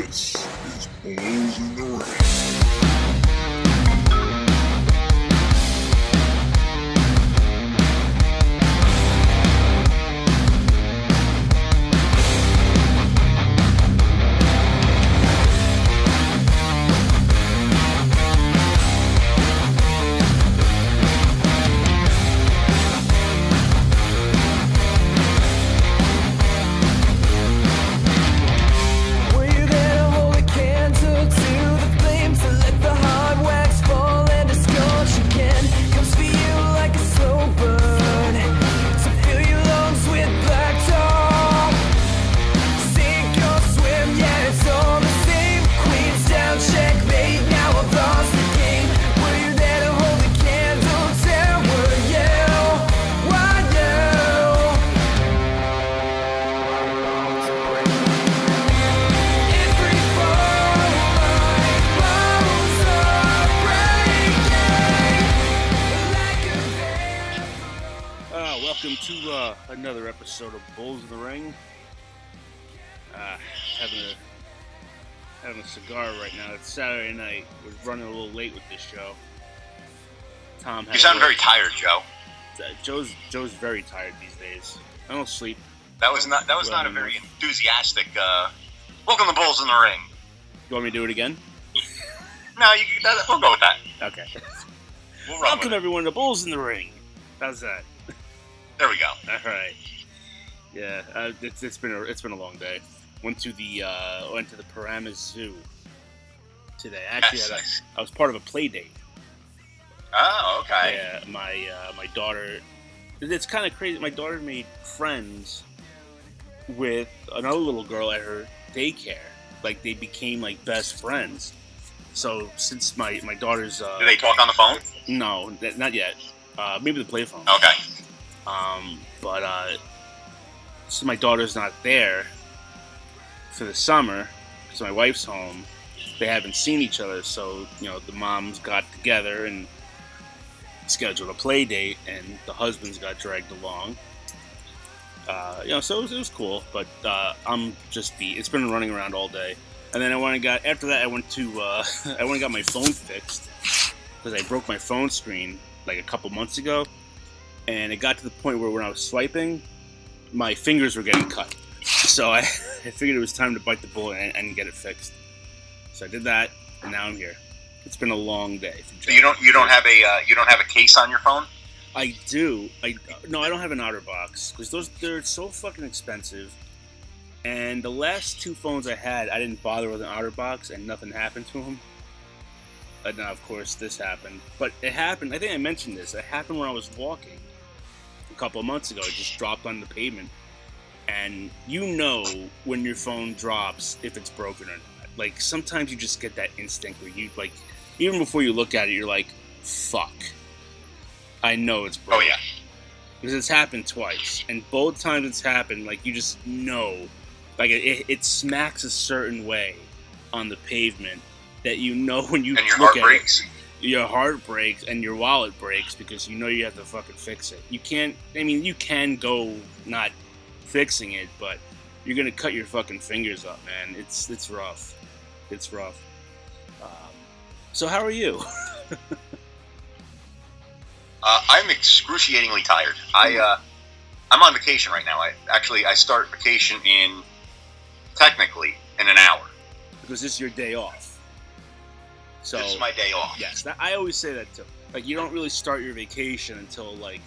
This is Bulls in the Ring. Sound very tired, Joe. uh, Joe's Joe's very tired these days. I don't sleep. That was not that was not a very enthusiastic. Uh, welcome the Bulls in the Ring. You want me to do it again? No, you, that, we'll go with that. Okay. We'll welcome everyone to Bulls in the Ring. How's that? There we go. All right. Yeah, uh, it's, it's been a it's been a long day. Went to the uh, went to the Paramus Zoo today. Actually, Yes, nice. I was part of a play date. Oh, okay. Yeah, my uh, my daughter. It's kind of crazy. My daughter made friends with another little girl at her daycare. Like they became like best friends. So since my my daughter's uh, Do they talk on the phone? no, not yet. Uh, maybe the play phone. Okay. Um, but uh, so my daughter's not there for the summer because my wife's home. They haven't seen each other, so you know the moms got together and scheduled a play date, and the husbands got dragged along. Uh, you know, so it was, it was cool, but uh, I'm just beat. It's been running around all day, and then I went and got. After that, I went to. Uh, I went and got my phone fixed because I broke my phone screen like a couple months ago and it got to the point where when I was swiping, my fingers were getting cut. So I, I figured it was time to bite the bullet and, and get it fixed. So I did that, and now I'm here. It's been a long day. So you don't you don't have a uh, you don't have a case on your phone? I do. I no, I don't have an OtterBox because those they're so fucking expensive. And the last two phones I had, I didn't bother with an OtterBox, and nothing happened to them. But now, of course, this happened. But it happened. I think I mentioned this. It happened when I was walking a couple of months ago. It just dropped on the pavement, and you know when your phone drops if it's broken or not. Like sometimes you just get that instinct where you like, even before you look at it, you're like, "Fuck." I know it's broken." Oh yeah. Because it's happened twice, and both times it's happened, like you just know, like it, it smacks a certain way on the pavement that you know when you And look at breaks. it, your heart breaks and your wallet breaks because you know you have to fucking fix it. You can't. I mean, you can go not fixing it, but you're gonna cut your fucking fingers up, man. It's it's rough. It's rough. Um, so how are you? Uh, I'm excruciatingly tired. I uh, I'm on vacation right now. I actually I start vacation in technically in an hour. because this is your day off. So this is my day off. Yes, that, I always say that too. Like you don't really start your vacation until like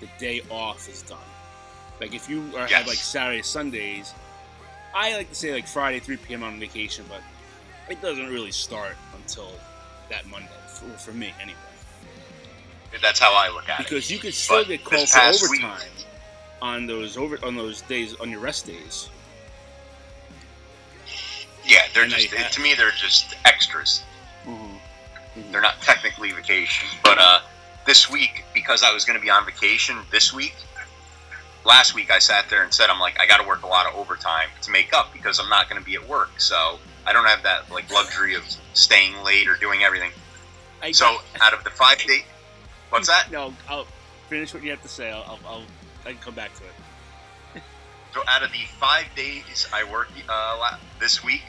the day off is done. Like if you are, have like Saturday, Sundays, I like to say like Friday, 3 p.m. on vacation, but it doesn't really start until that Monday for, for me anyway. That's how I look at it. Because you could still But get called for past week- overtime on those over on those days on your rest days. Yeah, they're And just have- to me they're just extras. Mm-hmm. They're not technically vacation. But uh, this week, because I was going to be on vacation this week, last week I sat there and said, I'm like, I got to work a lot of overtime to make up because I'm not going to be at work. So I don't have that like luxury of staying late or doing everything. I So out of the five days, what's that? No, I'll finish what you have to say. I'll, I'll, I'll I can come back to it. So out of the five days I worked uh, this week,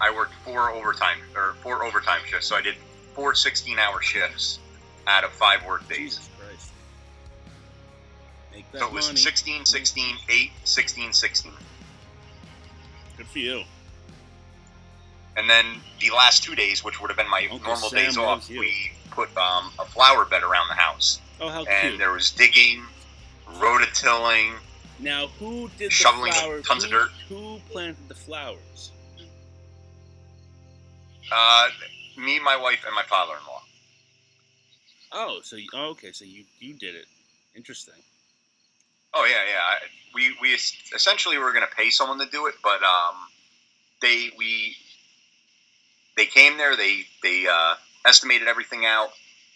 I worked four overtime or four overtime shifts. So I did four 16 hour shifts out of five work days. Jesus Christ. Make that So it was money. 16, 16, 8, 16, 16. Good for you. And then the last two days, which would have been my Uncle normal Sam days off, you. we put um, a flower bed around the house. Oh, how And cute. there was digging, rototilling. Now, who did the Shoveling flowers? tons who, of dirt. Who planted the flowers? Uh, me, my wife, and my father-in-law. Oh, so you, oh, okay, so you you did it. Interesting. Oh yeah, yeah. We we es- essentially were going to pay someone to do it, but um, they we they came there. They they uh, estimated everything out.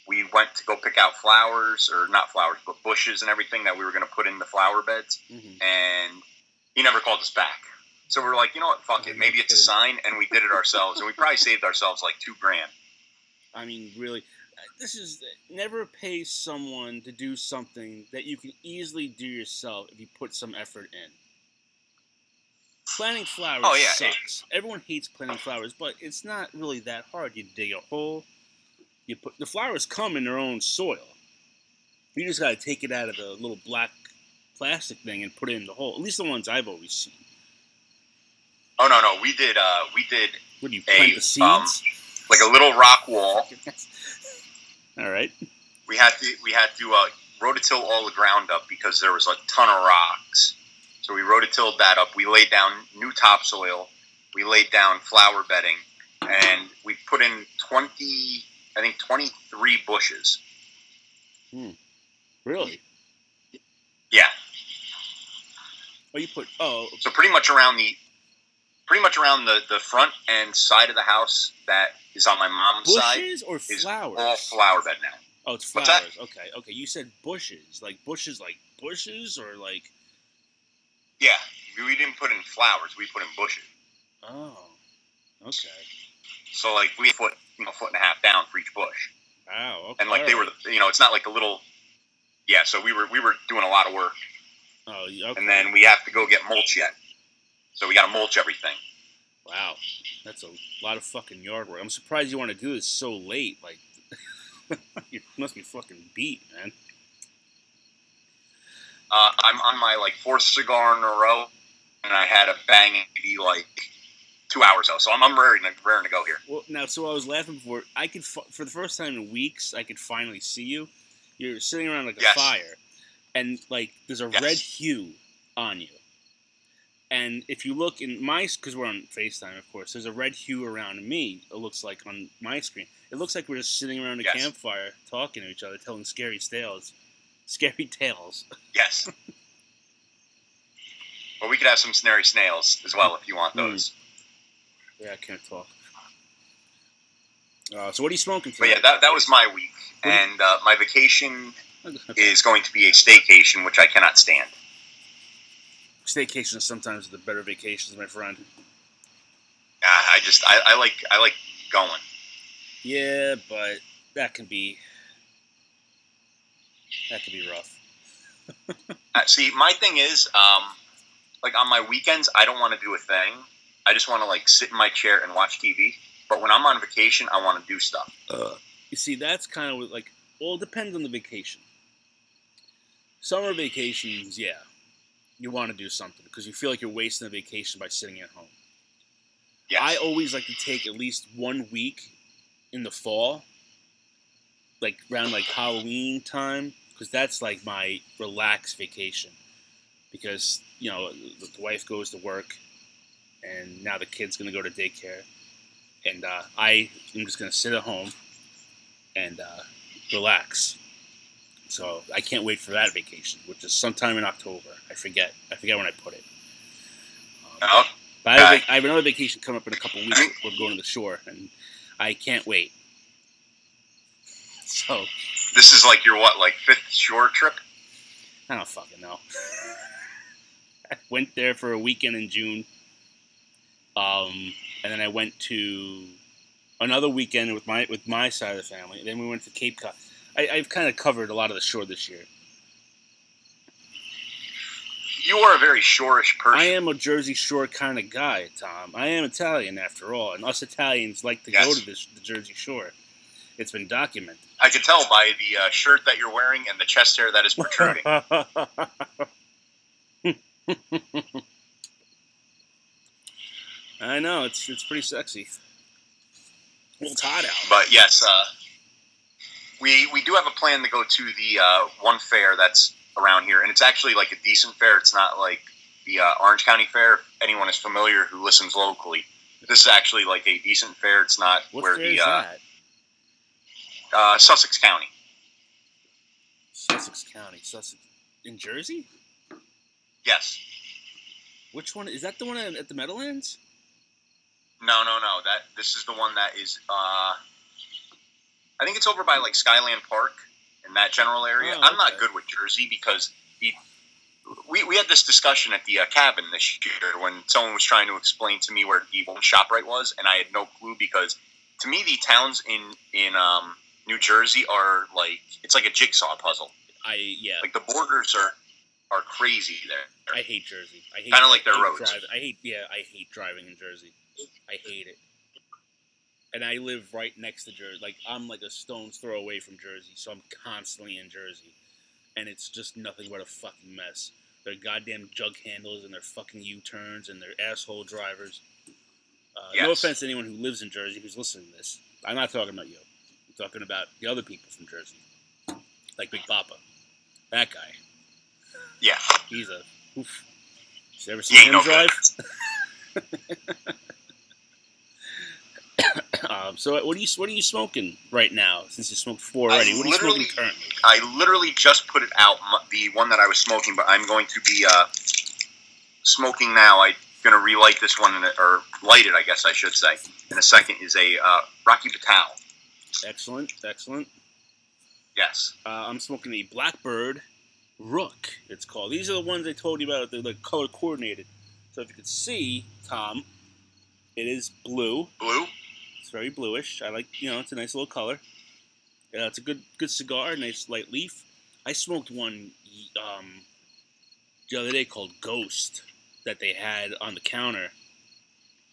We went to go pick out flowers, or not flowers, but bushes and everything that we were going to put in the flower beds. hmm And he never called us back. So we are like, you know what, fuck Oh, it. Maybe it's a sign, and we did it ourselves. And we probably saved ourselves like two grand. I mean, really, uh, this is never pay someone to do something that you can easily do yourself if you put some effort in. Planting flowers Oh, yeah, it- sucks. Everyone hates planting flowers, but it's not really that hard. You dig a hole, you put the flowers come in their own soil. You just gotta take it out of the little black plastic thing and put it in the hole. At least the ones I've always seen. Oh no, no, we did. Uh, we did What do you plant the seeds? um, like a little rock wall. All right. we had to we had to uh, rototill all the ground up because there was a ton of rocks. So we rototilled that up. We laid down new topsoil. We laid down flower bedding, and we put in twenty, I think twenty three bushes. Hmm. Really? Yeah. Oh, you put. Oh, So pretty much around the, pretty much around the the front and side of the house that is on my mom's side bushes or is flowers? all flower bed now. Oh, it's flowers. Okay, okay. You said bushes, like bushes, like bushes, or like. Yeah, we didn't put in flowers. We put in bushes. Oh, okay. So like we foot, you know, foot and a half down for each bush. Wow. Okay. and like they were, you know, it's not like a little. Yeah, so we were we were doing a lot of work, Oh, yeah, okay. and then we have to go get mulch yet. So we got to mulch everything. Wow, that's a lot of fucking yard work. I'm surprised you want to do this so late. Like, you must be fucking beat, man. Uh, I'm on my like fourth cigar in a row, and I had a bang maybe like two hours ago. So I'm I'm raring to, raring to go here. Well, now, so I was laughing before. I could, for the first time in weeks, I could finally see you. You're sitting around like a Yes. fire, and like there's a Yes. red hue on you. And if you look in my, because we're on FaceTime, of course, there's a red hue around me. It looks like on my screen. It looks like we're just sitting around a Yes. campfire talking to each other, telling scary tales. Scary tales. Yes. But we could have some snary snails as well if you want Mm. those. Yeah, I can't talk. Uh, so what are you smoking But yeah, that, that was my week, What and uh, my vacation Okay. is going to be a staycation, which I cannot stand. Staycations sometimes are the better vacations, my friend. Uh, I just I, I like I like going. Yeah, but that can be that could be rough. Uh, see, my thing is, um, like on my weekends, I don't want to do a thing. I just want to like sit in my chair and watch TV. But when I'm on vacation, I want to do stuff. You see, that's kind of like well, it depends on the vacation. Summer vacations, yeah, you want to do something because you feel like you're wasting a vacation by sitting at home. Yes. I always like to take at least one week in the fall, like around like Halloween time, because that's like my relaxed vacation. Because you know the the wife goes to work, and now the kid's gonna go to daycare, and uh, I am just gonna sit at home and uh, relax. So I can't wait for that vacation, which is sometime in October. I forget. I forget when I put it. Um, Oh, but I have, I have another vacation coming up in a couple weeks. We're going to the shore, and I can't wait. So this is like your what, like fifth shore trip? I don't fucking know. I went there for a weekend in June, um, and then I went to another weekend with my with my side of the family. And then we went to Cape Cod. I, I've kind of covered a lot of the shore this year. you are a very shorish person. I am a Jersey Shore kind of guy, Tom. I am Italian after all, and us Italians like to go to this, the Jersey Shore. It's been documented. I can tell by the uh, shirt that you're wearing and the chest hair that is protruding. I know it's it's pretty sexy. Well, it's hot out. but yes, uh, we we do have a plan to go to the uh, one fair that's around here, and it's actually like a decent fair. It's not like the uh, Orange County Fair. If anyone is familiar who listens locally, this is actually like a decent fair. It's not What where the is uh, Sussex County. Sussex County, Sussex in Jersey. Yes. Which one is that? The one at, the Meadowlands? No, no, no. That this is the one that is. Uh, I think it's over by like Skyland Park in that general area. Oh, I'm not good with Jersey because he. We, we had this discussion at the uh, cabin this year when someone was trying to explain to me where the one Shoprite was, and I had no clue because to me the towns in in um, New Jersey are like it's like a jigsaw puzzle. I yeah. Like the borders are are crazy there. I hate Jersey. I hate Kinda like their roads. drive- I hate yeah. I hate driving in Jersey. I hate it. And I live right next to Jersey. Like I'm like a stone's throw away from Jersey, so I'm constantly in Jersey, and it's just nothing but a fucking mess. Their goddamn jug handles and their fucking U-turns and their asshole drivers. Uh, No offense to anyone who lives in Jersey who's listening to this. I'm not talking about you. I'm talking about the other people from Jersey, like Big Papa. That guy. Yeah, He's a oof. You ever seen him no drive? um, so what are you what are you smoking right now? Since you smoked four already, I what are you smoking literally- currently? I literally just put it out, the one that I was smoking, but I'm going to be uh, smoking now. I'm going to relight this one, in a, or light it, I guess I should say, in a second, is a uh, Rocky Patel. Excellent, excellent. Yes. Uh, I'm smoking a Blackbird Rook. It's called. These are the ones I told you about. They're like color coordinated. So if you could see, Tom, it is blue. Blue? It's very bluish. I like, you know, it's a nice little color. Yeah, it's a good, good cigar. Nice light leaf. I smoked one um, the other day called Ghost that they had on the counter,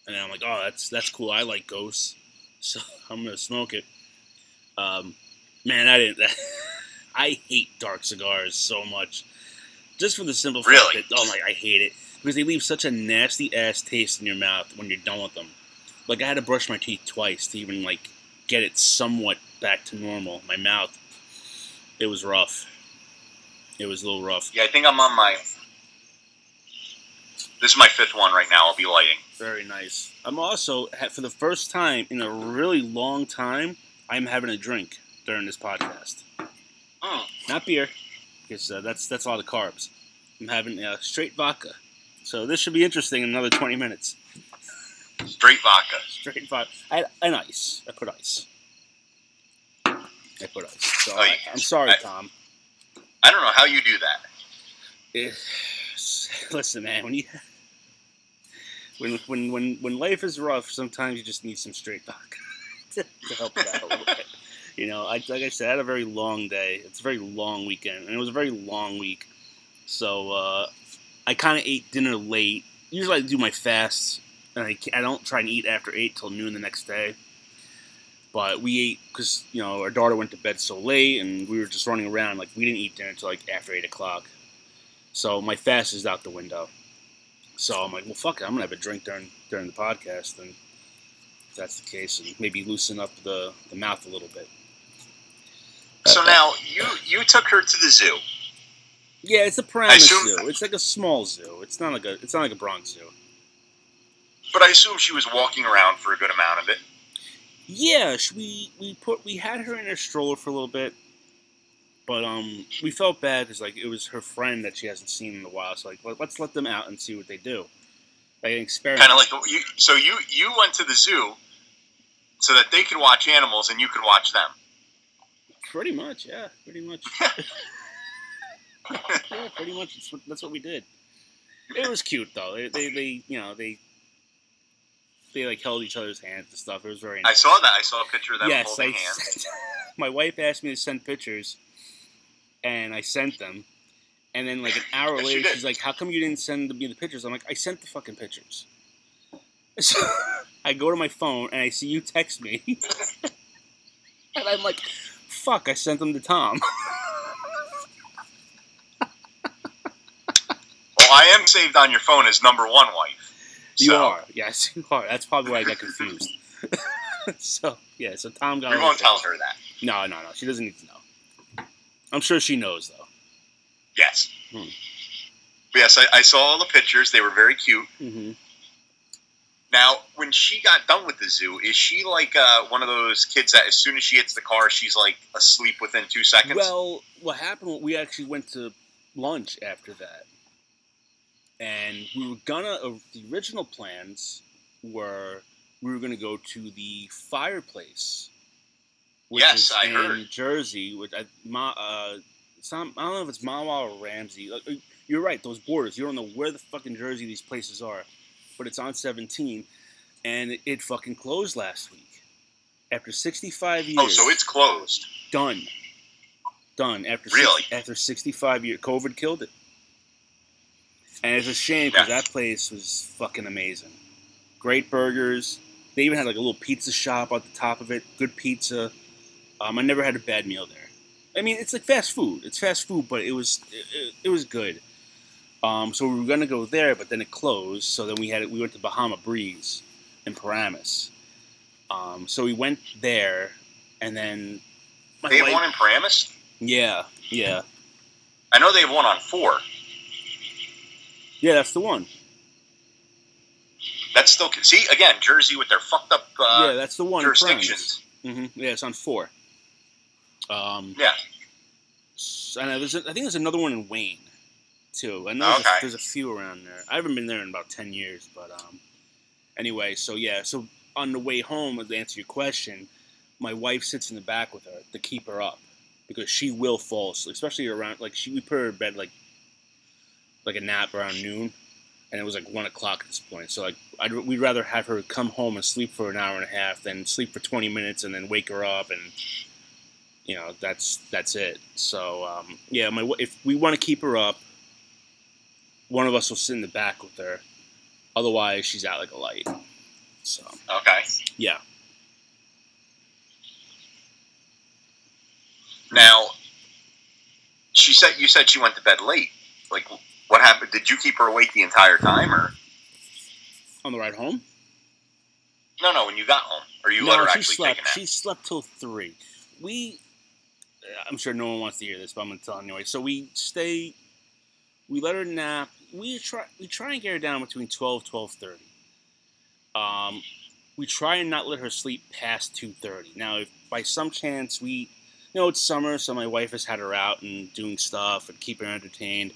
and I'm like, oh, that's that's cool. I like Ghosts, so I'm gonna smoke it. Um, man, I didn't. I hate dark cigars so much, just for the simple fact Really? that oh my, I hate it because they leave such a nasty ass taste in your mouth when you're done with them. Like I had to brush my teeth twice to even like get it somewhat back to normal. My mouth, it was rough. It was a little rough. Yeah, I think I'm on my. This is my fifth one right now. I'll be lighting. Very nice. I'm also for the first time in a really long time. I'm having a drink during this podcast. Mm. Not beer, because uh, that's that's a lot of carbs. I'm having uh, straight vodka. So this should be interesting in another 20 minutes. Straight vodka. Straight vodka. I, and ice. I put ice. I put ice. So Oh, I, I'm sorry, I- Tom. I don't know how you do that. Eh, listen, man. When you when when when when life is rough, sometimes you just need some straight vodka to, to help it out a little bit. You know, I, like I said, I had a very long day. It's a very long weekend, and it was a very long week. So uh, I kind of ate dinner late. Usually, I do my fasts, and I, I don't try and eat after eight till noon the next day. But we ate because you know our daughter went to bed so late, and we were just running around. Like we didn't eat dinner until like after eight o'clock. So my fast is out the window. So I'm like, well, fuck it. I'm gonna have a drink during during the podcast, and that's the case, and maybe loosen up the, the mouth a little bit. So Uh, now you you took her to the zoo. yeah, it's a Paramus zoo. It's like a small zoo. It's not like a it's not like a Bronx zoo. But I assume she was walking around for a good amount of it. Yeah, we we put we had her in her stroller for a little bit, but um, we felt bad because like it was her friend that she hasn't seen in a while. So like, let, let's let them out and see what they do. Like an experiment. Kind of like you. So you you went to the zoo so that they can watch animals and you can watch them. Pretty much, yeah, pretty much. yeah, pretty much. That's what, that's what we did. It was cute though. They, they, they, you know, they, they like held each other's hands and stuff. It was very. I saw that. I saw a picture of them yes, holding I. hands. my wife asked me to send pictures, and I sent them, And then like an hour Yes, later, she's like, "How come you didn't send me the pictures?" I'm like, "I sent the fucking pictures." So I go to my phone and I see you text me, and I'm like, "Fuck!" I sent them to Tom. Well, I am saved on your phone as number one wife. You So, are, yes, you are. That's probably why I got confused. so yeah, so Tom got. We all won't the tell her that. No, no, no. She doesn't need to know. I'm sure she knows though. Yes. Hmm. Yes, I, I saw all the pictures. They were very cute. Mm-hmm. Now, when she got done with the zoo, is she like uh, one of those kids that as soon as she hits the car, she's like asleep within two seconds? Well, what happened? We actually went to lunch after that, and we were gonna. Uh, the original plans were we were gonna go to the fireplace. Which Yes, I in heard. Jersey. Which I, Ma, uh, some I don't know if it's Mahwah or Ramsey. Like, uh, You're right. Those borders. You don't know where the fucking Jersey these places are, but it's on 17, and it, it fucking closed last week. After 65 years oh, so it's closed. done. Done after Really? six, after 65 years. COVID killed it, and it's a shame because that place was fucking amazing. Great burgers. They even had like a little pizza shop at the top of it. Good pizza. Um, I never had a bad meal there. I mean, it's like fast food. It's fast food, but it was it, it was good. Um, so we were gonna go there, but then it closed. So then we had we went to Bahama Breeze in Paramus. Um, so we went there, and then They have wife- one in Paramus. yeah, yeah, I know they have one on four. yeah. That's the one. That's still see again Jersey with their fucked up uh, yeah, that's the one. in Paramus. jurisdictions. hmm Yeah, it's on four. Um, Yeah. s- and there's a, I think there's another one in Wayne, too. I know there's, Okay. a, there's a few around there. I haven't been there in about ten years, but um, anyway, so yeah, so on the way home, to answer your question, my wife sits in the back with her to keep her up because she will fall asleep, especially around like she we put her to bed like like a nap around noon, and it was like one o'clock at this point. So like I'd, we'd rather have her come home and sleep for an hour and a half than sleep for twenty minutes and then wake her up and you know that's that's it. So um, yeah, my if we want to keep her up, one of us will sit in the back with her. Otherwise, she's out like a light. So Okay. yeah. Now, she said you said she went to bed late. Like, what happened? Did you keep her awake the entire time, or On the ride home, no? No, when you got home, or you no, let her she actually slept. take a nap? She slept till three. We, I'm sure no one wants to hear this, but I'm gonna tell anyway. So we stay. We let her nap. We try. We try and get her down between 12, 12:30. Um, we try and not let her sleep past 2:30. Now, if by some chance we, you know, it's summer, so my wife has had her out and doing stuff and keeping her entertained.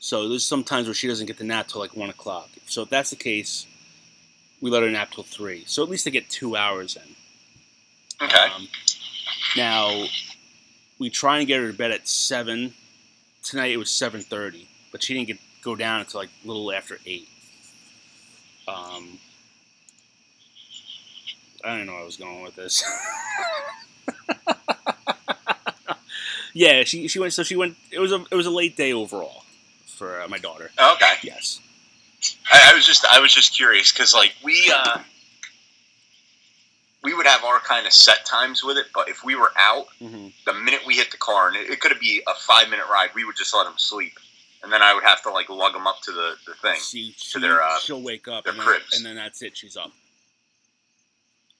So there's some times where she doesn't get the nap till like one o'clock. So if that's the case, we let her nap till three. So at least they get two hours in. Okay. Um, now, we try and get her to bed at seven. Tonight it was seven thirty, but she didn't get go down until like a little after eight. Um, I don't know where I was going with this. yeah, she she went. So she went. It was a it was a late day overall for uh, my daughter. okay. Yes. I, I was just I was just curious because like we uh we would have our kind of set times with it, but if we were out, hmm the minute we hit the car, and it, it could be a five minute ride, we would just let them sleep, and then I would have to like lug them up to the the thing. She, she their, uh, she'll wake up their and then, cribs. and then that's it. She's up.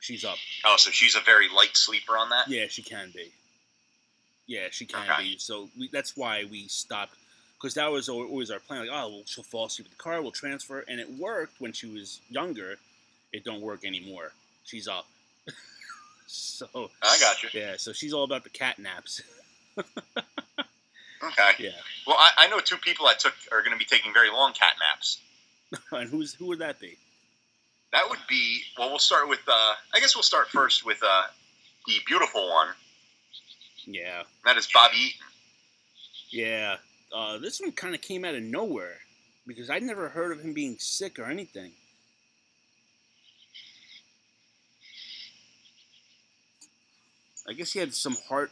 She's up. Oh, so she's a very light sleeper on that. Yeah, she can be. Yeah, she can Okay. be. So we, that's why we stopped because that was al- always our plan. Like, oh, well, she'll fall asleep in the car. We'll transfer, and it worked when she was younger. It don't work anymore. She's up. so I got you. yeah, so she's all about the cat naps. Okay. yeah, Well, I, I know two people that took are going to be taking very long cat naps. and who's who would that be? That would be well. We'll start with. Uh, I guess we'll start first with uh, the beautiful one. Yeah, That is Bobby Eaton. yeah. Uh, this one kind of came out of nowhere because I'd never heard of him being sick or anything. I guess he had some heart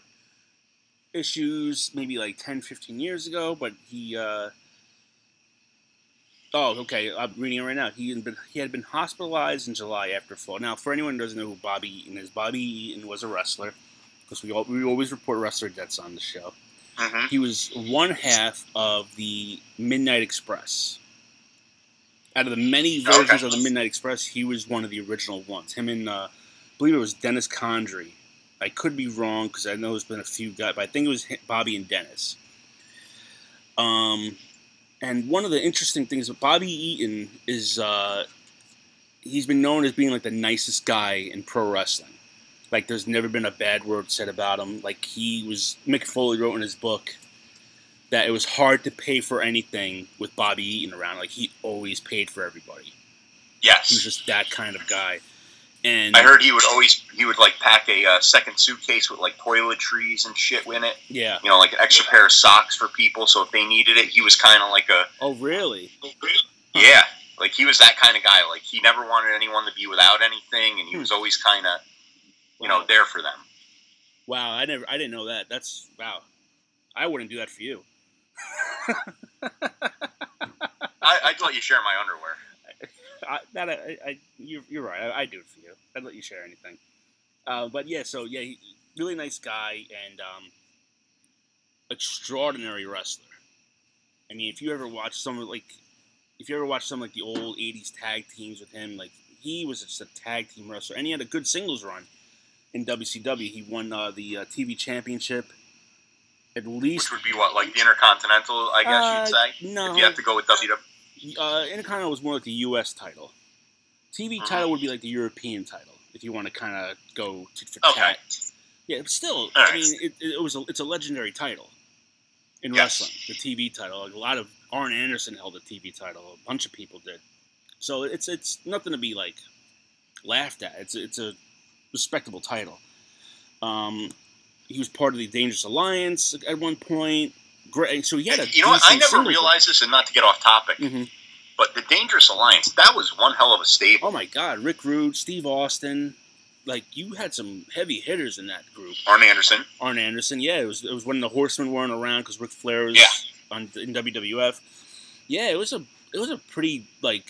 issues maybe like 10, 15 years ago, but he. Uh, oh, okay. I'm reading it right now. He had been he had been hospitalized in July after fall. Now, for anyone who doesn't know who Bobby Eaton is, Bobby Eaton was a wrestler because we all, we always report wrestler deaths on the show. hmm He was one half of the Midnight Express. Out of the many Okay. versions of the Midnight Express, he was one of the original ones. Him and uh, I believe it was Dennis Condrey. I could be wrong because I know there's been a few guys, but I think it was Bobby and Dennis. Um, and one of the interesting things with Bobby Eaton is uh, he's been known as being like the nicest guy in pro wrestling. Like there's never been a bad word said about him. Like he was Mick Foley wrote in his book that it was hard to pay for anything with Bobby Eaton around. Like he always paid for everybody. Yes. He was just that kind of guy. And I heard he would always he would like pack a uh, second suitcase with like toiletries and shit in it. yeah. You know, like an extra pair of socks for people, so if they needed it, he was kind of like a Oh really? yeah, like he was that kind of guy. Like he never wanted anyone to be without anything, and he was always kind of you know there for them. Wow, I never I didn't know that. That's wow. I wouldn't do that for you. I, I'd let you share my underwear. I, that I, I you're, you're right. I, I do it for you. I'd let you share anything. Uh, but yeah, so yeah, he, really nice guy and um, extraordinary wrestler. I mean, if you ever watch some of like, if you ever watch some like the old '80s tag teams with him, like he was just a tag team wrestler, and he had a good singles run in WCW. He won uh, the uh, TV championship. At least Which would be what, like the Intercontinental, I guess Uh, you'd say? no, If you have to go with WWE. Uh, Intercontinental was more like the U.S. title. TV Mhm. title would be like the European title, if you want to kind of go tit for Okay. tat. Yeah, but still, All I mean, it, it was a, it's a legendary title in Yes. wrestling, the TV title. Like a lot of Arn Anderson held the TV title. A bunch of people did. So it's it's nothing to be like laughed at. It's it's a respectable title. Um, he was part of the Dangerous Alliance at one point. Great. So he had a You know what? I never realized this, and not to get off topic, Mhm. but the Dangerous Alliance, that was one hell of a stable. Oh my God, Rick Rude, Steve Austin, like you had some heavy hitters in that group. Arn Anderson. Arn Anderson, yeah, it was it was when the Horsemen weren't around because Ric Flair was Yeah. on in WWF. Yeah, it was a it was a pretty like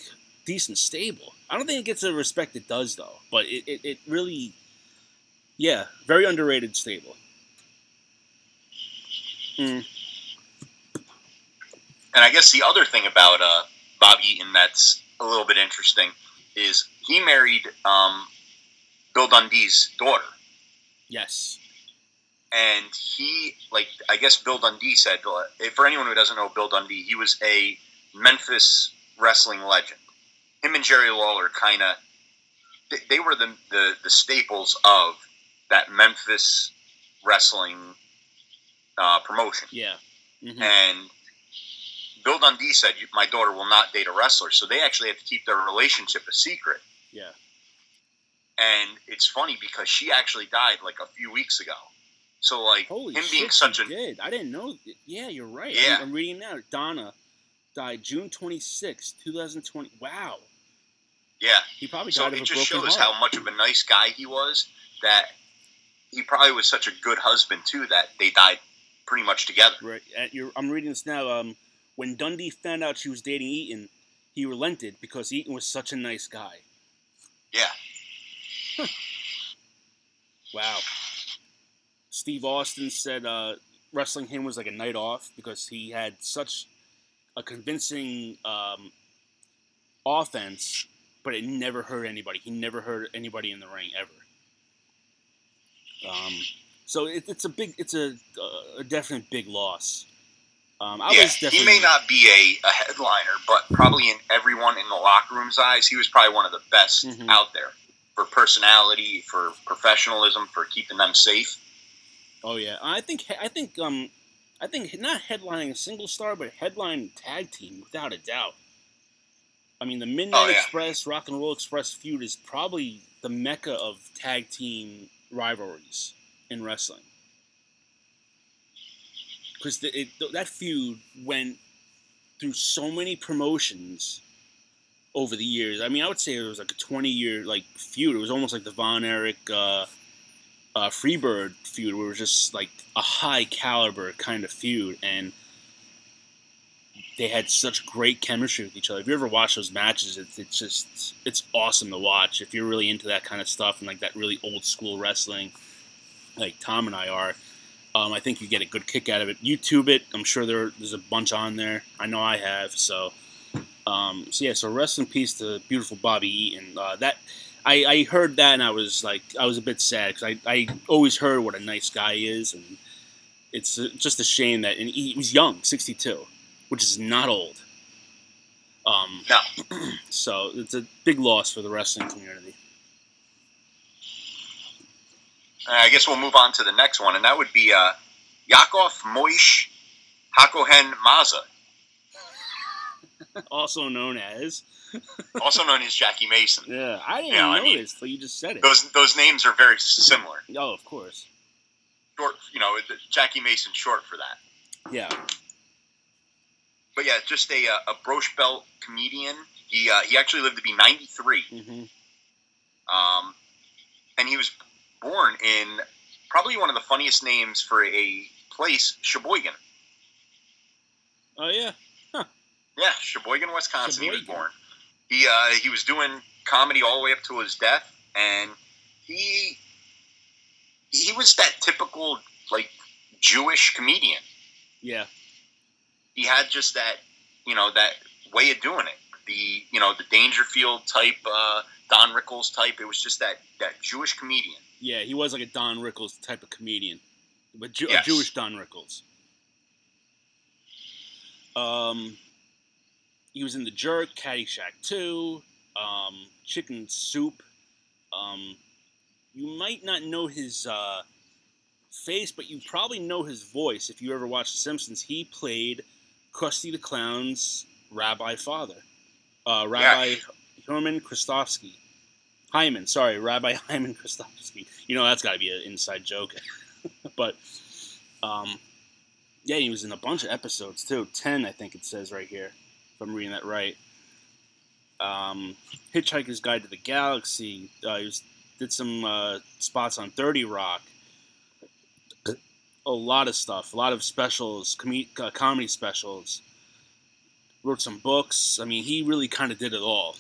decent stable. I don't think it gets the respect it does though, but it it, it really, yeah, very underrated stable. Mm, And I guess the other thing about uh, Bob Eaton that's a little bit interesting is he married um, Bill Dundee's daughter. yes, and he like I guess Bill Dundee said uh, for anyone who doesn't know Bill Dundee, he was a Memphis wrestling legend. Him and Jerry Lawler kind of they, they were the, the the staples of that Memphis wrestling uh, promotion. yeah, hmm And Bill Dundee said, "My daughter will not date a wrestler," so they actually had to keep their relationship a secret. yeah. And it's funny because she actually died like a few weeks ago. So like Holy him shit, being such a did. I didn't know. Yeah, you're right. Yeah. I'm, I'm reading now. Donna died June 26, 2020. Wow. yeah. He probably So died of it just shows heart. how much of a nice guy he was. That he probably was such a good husband too. That they died pretty much together. Right. Your, I'm reading this now. Um, when Dundee found out she was dating Eaton, he relented because Eaton was such a nice guy. Yeah. Wow. Steve Austin said uh, wrestling him was like a night off because he had such a convincing um, offense, but it never hurt anybody. He never hurt anybody in the ring ever. Um, so it, it's a big, it's a, uh, a definite big loss. Um, I yeah. was definitely, He may not be a, a headliner, but probably in everyone in the locker room's eyes, he was probably one of the best Mhm. out there for personality, for professionalism, for keeping them safe. Oh yeah, I think I think um I think not headlining a single star, but headline tag team without a doubt. I mean, the Midnight Oh, yeah. Express, Rock and Roll Express feud is probably the mecca of tag team rivalries in wrestling. Because that feud went through so many promotions over the years. I mean, I would say it was like a twenty-year like feud. It was almost like the Von Erich uh, uh, Freebird feud, where it was just like a high caliber kind of feud, and they had such great chemistry with each other. If you ever watch those matches, it's, it's just it's awesome to watch. If you're really into that kind of stuff and like that really old school wrestling, like Tom and I are, um, I think you get a good kick out of it. YouTube it. I'm sure there, there's a bunch on there. I know I have. So, um, so yeah. So rest in peace to beautiful Bobby Eaton. Uh, that I, I heard that and I was like I was a bit sad because I, I always heard what a nice guy is and it's uh, just a shame that and he, he was young, 62, which is not old. Um, No. so it's a big loss for the wrestling community. Uh, I guess we'll move on to the next one, and that would be uh, Yakov Moish Hakohen Maza, Also known as also known as Jackie Mason. yeah, I didn't Yeah, know I mean- this till you just said it. Those those names are very similar. Oh, of course. Short, you know, Jackie Mason short for that. Yeah, But yeah, just a uh, a borscht belt comedian. He uh, he actually lived to be 93. hmm Um, and he was born in probably one of the funniest names for a place, Sheboygan. Oh yeah, Yeah, Sheboygan, Wisconsin. He was born. He uh, he was doing comedy all the way up to his death, and he he was that typical like Jewish comedian. yeah, He had just that you know that way of doing it. The you know the Dangerfield type, uh, Don Rickles type. It was just that that Jewish comedian. Yeah. He was like a Don Rickles type of comedian, but Jew- Yes. a Jewish Don Rickles. Um, he was in the Jerk, Caddyshack Two, um, Chicken Soup. Um, you might not know his uh, face, but you probably know his voice if you ever watched The Simpsons. He played Krusty the Clown's rabbi father, uh, Rabbi Herman Krustofsky. Hyman, sorry, Rabbi Hyman Krustofsky. You know that's got to be an inside joke, but um, yeah, he was in a bunch of episodes too. Ten, I think it says right here, if I'm reading that right. Um, Hitchhiker's Guide to the Galaxy. Uh, he was, did some uh, spots on Thirty Rock. A lot of stuff, a lot of specials, com- uh, comedy specials. Wrote some books. I mean, he really kind of did it all.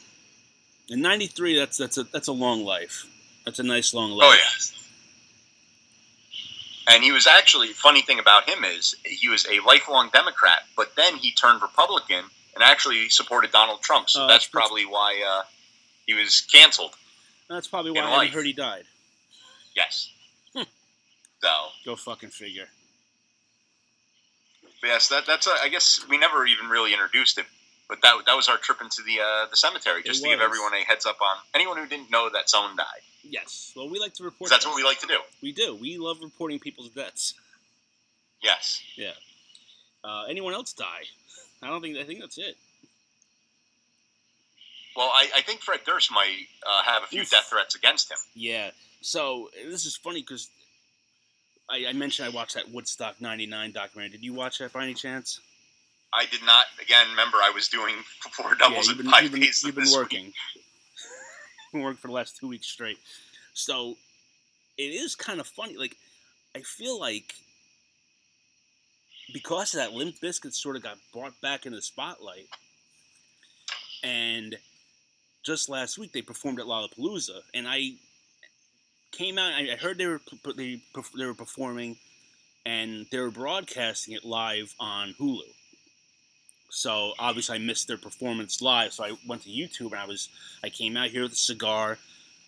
In '93, that's that's a that's a long life. That's a nice long life. Oh yeah. And he was actually funny thing about him is he was a lifelong Democrat, but then he turned Republican and actually supported Donald Trump. So Oh, that's that's- that's- probably why uh, he was canceled. That's probably why I life. heard he died. Yes. Hmm. So Go fucking figure. yes, that that's a, I guess we never even really introduced it, but that that was our trip into the uh, the cemetery just to give everyone a heads up on anyone who didn't know that someone died. Yes. Well, we like to report. that's that. what we like to do. We do. We love reporting people's deaths. Yes. Yeah. Uh, anyone else die? I don't think. I think that's it. Well, I, I think Fred Durst might uh, have a few Oof. death threats against him. Yeah. So this is funny because I, I mentioned I watched that Woodstock '99 documentary. Did you watch that by any chance? I did not. Again, remember I was doing four doubles and been, five you've been, days you've been working. week. been working for the last two weeks straight. So it is kind of funny. Like I feel like because of that, Limp Bizkit sort of got brought back into the spotlight, and just last week they performed at Lollapalooza, and I came out. I I heard they were they they were performing, and they were broadcasting it live on Hulu. So obviously I missed their performance live. So I went to YouTube and I was I came out here with a cigar,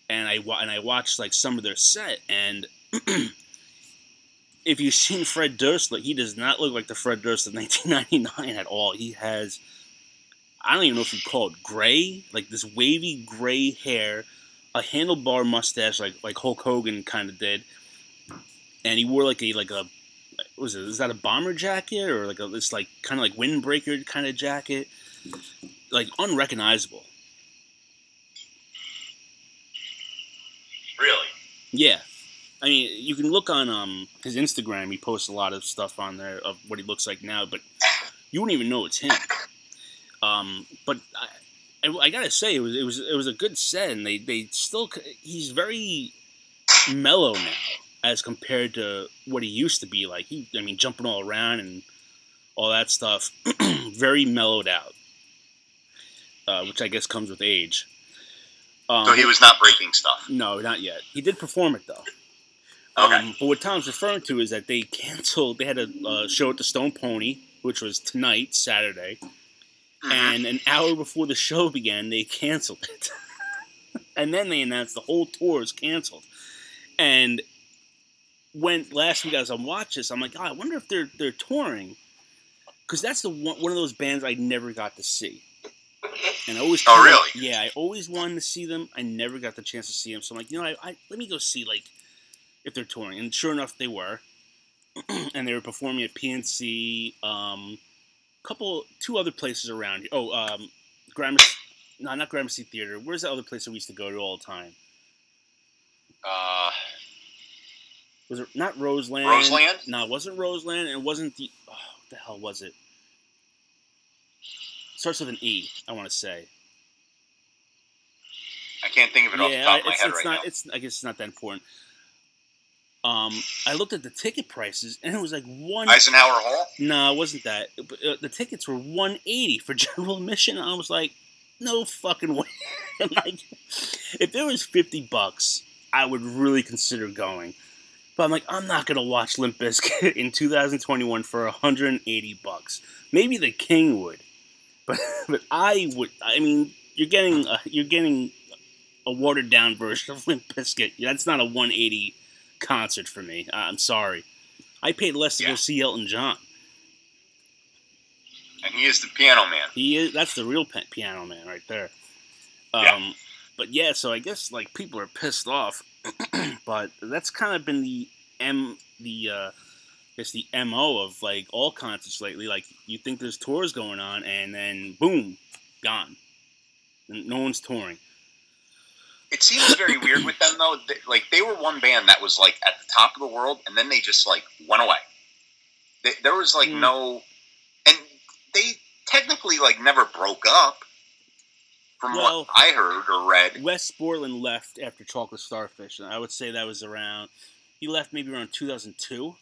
and I and I watched like some of their set. And if you've seen Fred Durst, like he does not look like the Fred Durst of 1999 at all. He has I don't even know if you call it gray, like this wavy gray hair, a handlebar mustache, like like Hulk Hogan kind of did, and he wore like a like a was it? Is that a bomber jacket or like a this like kind of like windbreaker kind of jacket? Like unrecognizable. Really? Yeah. I mean, you can look on um his Instagram. He posts a lot of stuff on there of what he looks like now, but you wouldn't even know it's him. Um, but I, I, I gotta say, it was it was it was a good set, and they they still he's very mellow now. As compared to what he used to be like. He, I mean, jumping all around and all that stuff. Very mellowed out, uh, which I guess comes with age. Um, So he was not breaking stuff. no, not yet. He did perform it though. Okay. Um, but what Tom's referring to is that they canceled. They had a uh, show at the Stone Pony, which was tonight, Saturday, Mhm. and an hour before the show began, they canceled it. and then they announced the whole tour is canceled. And when last week as I watched this, I'm like, oh, I wonder if they're they're touring, because that's the one, one of those bands I never got to see. And I always Oh, really? Yeah, I always wanted to see them. I never got the chance to see them. So I'm like, you know, I, I let me go see like if they're touring. And sure enough, they were. and they were performing at PNC, um, couple, two other places around here. Oh, um, Gramercy, no, not Gramercy Theater. Where's the other place that we used to go to all the time? Uh, Was it not Roseland? Roseland? No, it wasn't Roseland, it wasn't the. Oh, what the hell was it? Starts with an E. I want to say. I can't think of it off the top of my it's, head it's right not. now. It's I guess it's not that important. Um, I looked at the ticket prices, and it was like one. Eisenhower Hall. No, it wasn't that. But, uh, the tickets were one eighty for general admission. I was like, no fucking way. like, if it was fifty bucks, I would really consider going. But I'm like, I'm not gonna watch Limp Bizkit in 2021 for 180 bucks. Maybe the King would, but but I would. I mean, you're getting a, you're getting a watered down version of Limp Bizkit. That's not a 180 concert for me. I'm sorry. I paid less to go see Elton John. And he is the piano man. He is that's the real piano man right there. Um, Yeah. But yeah, so I guess like people are pissed off, but that's kind of been the m the uh, it's the mo of like all concerts lately. Like you think there's tours going on, and then boom, gone. No one's touring. It seems very weird with them though. They, like they were one band that was like at the top of the world, and then they just like went away. They, there was like Mm. no, and they technically like never broke up. From Well- what I heard or read, Wes Borland left after Chocolate Starfish, and I would say that was around. He left maybe around 2002.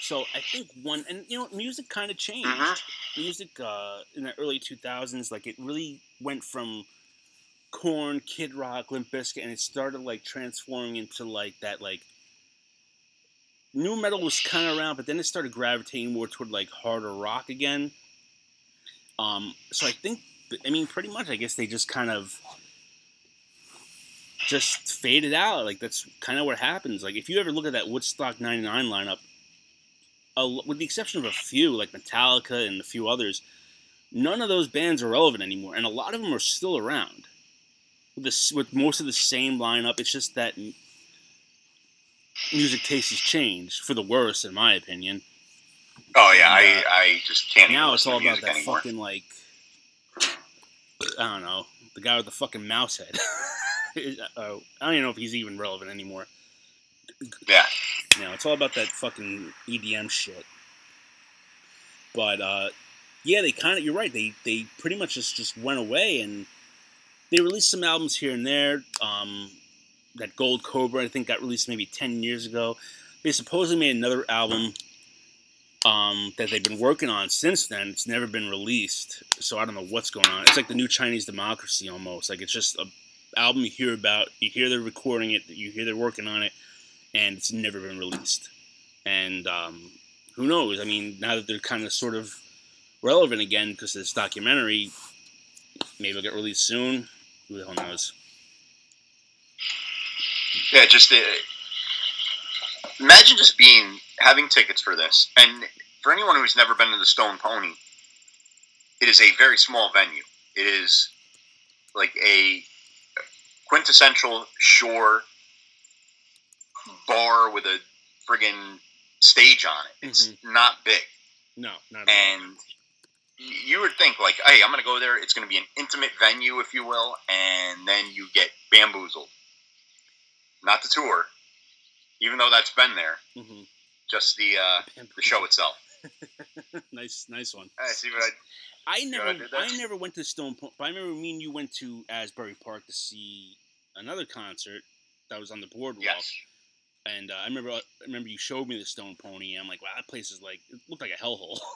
So I think one, and you know, music kind of changed. Mhm. Music uh, in the early 2000s, like it really went from Korn, Kid Rock, Limp Bizkit, and it started like transforming into like that like nu metal was kind of around, but then it started gravitating more toward like harder rock again. Um, so I think, I mean, pretty much, I guess they just kind of just faded out. Like that's kind of what happens. Like if you ever look at that Woodstock '99 lineup, a, with the exception of a few like Metallica and a few others, none of those bands are relevant anymore, and a lot of them are still around. With this, with most of the same lineup, it's just that music taste has changed for the worse, in my opinion. oh yeah, And, uh, I I just can't. now it's all about that anymore. fucking like I don't know the guy with the fucking mouse head. uh, I don't even know if he's even relevant anymore. Yeah, You know, it's all about that fucking EDM shit. But uh, yeah, they kind of you're right. They they pretty much just just went away and they released some albums here and there. Um, that Gold Cobra I think got released maybe ten years ago. They supposedly made another album um, that they've been working on since then. It's never been released, so I don't know what's going on. It's like the new Chinese Democracy almost. Like it's just a album you hear about, you hear they're recording it, you hear they're working on it, and it's never been released. And um, who knows? I mean, now that they're kind of sort of relevant again because of this documentary, maybe it'll get released soon. Who the hell knows? yeah. Just uh, imagine just being having tickets for this, and for anyone who's never been to the Stone Pony, it is a very small venue. It is like a quintessential shore bar with a friggin' stage on it. It's mm-hmm. not big. No, not. And you would think, like, hey, I'm going to go there. It's going to be an intimate venue, if you will. And then you get bamboozled. Not the tour, even though that's been there, Mhm. just the uh, the show itself. nice, nice one. I see what I. I never, I? I never went to Stone Point, but I remember me and you went to Asbury Park to see another concert that was on the boardwalk. Yes. and uh, I remember I remember you showed me the Stone Pony. And I'm like, wow, that place is like it looked like a hellhole.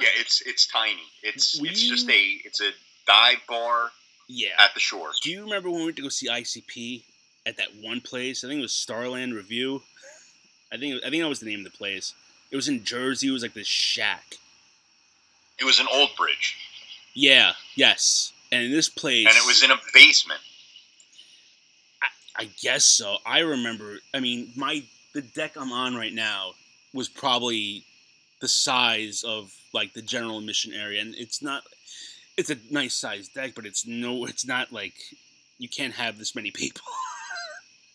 Yeah, it's it's tiny. It's Were it's just a it's a dive bar yeah. at the shore. Do you remember when we went to go see ICP at that one place? I think it was Starland Review. I think I think that was the name of the place. It was in Jersey. It was like this shack. It was an old bridge, Yeah. Yes. And this place. and it was in a basement. I guess so. I remember. I mean, my the deck I'm on right now was probably the size of like the general admission area, and it's not. It's a nice sized deck, but it's no. It's not like you can't have this many people.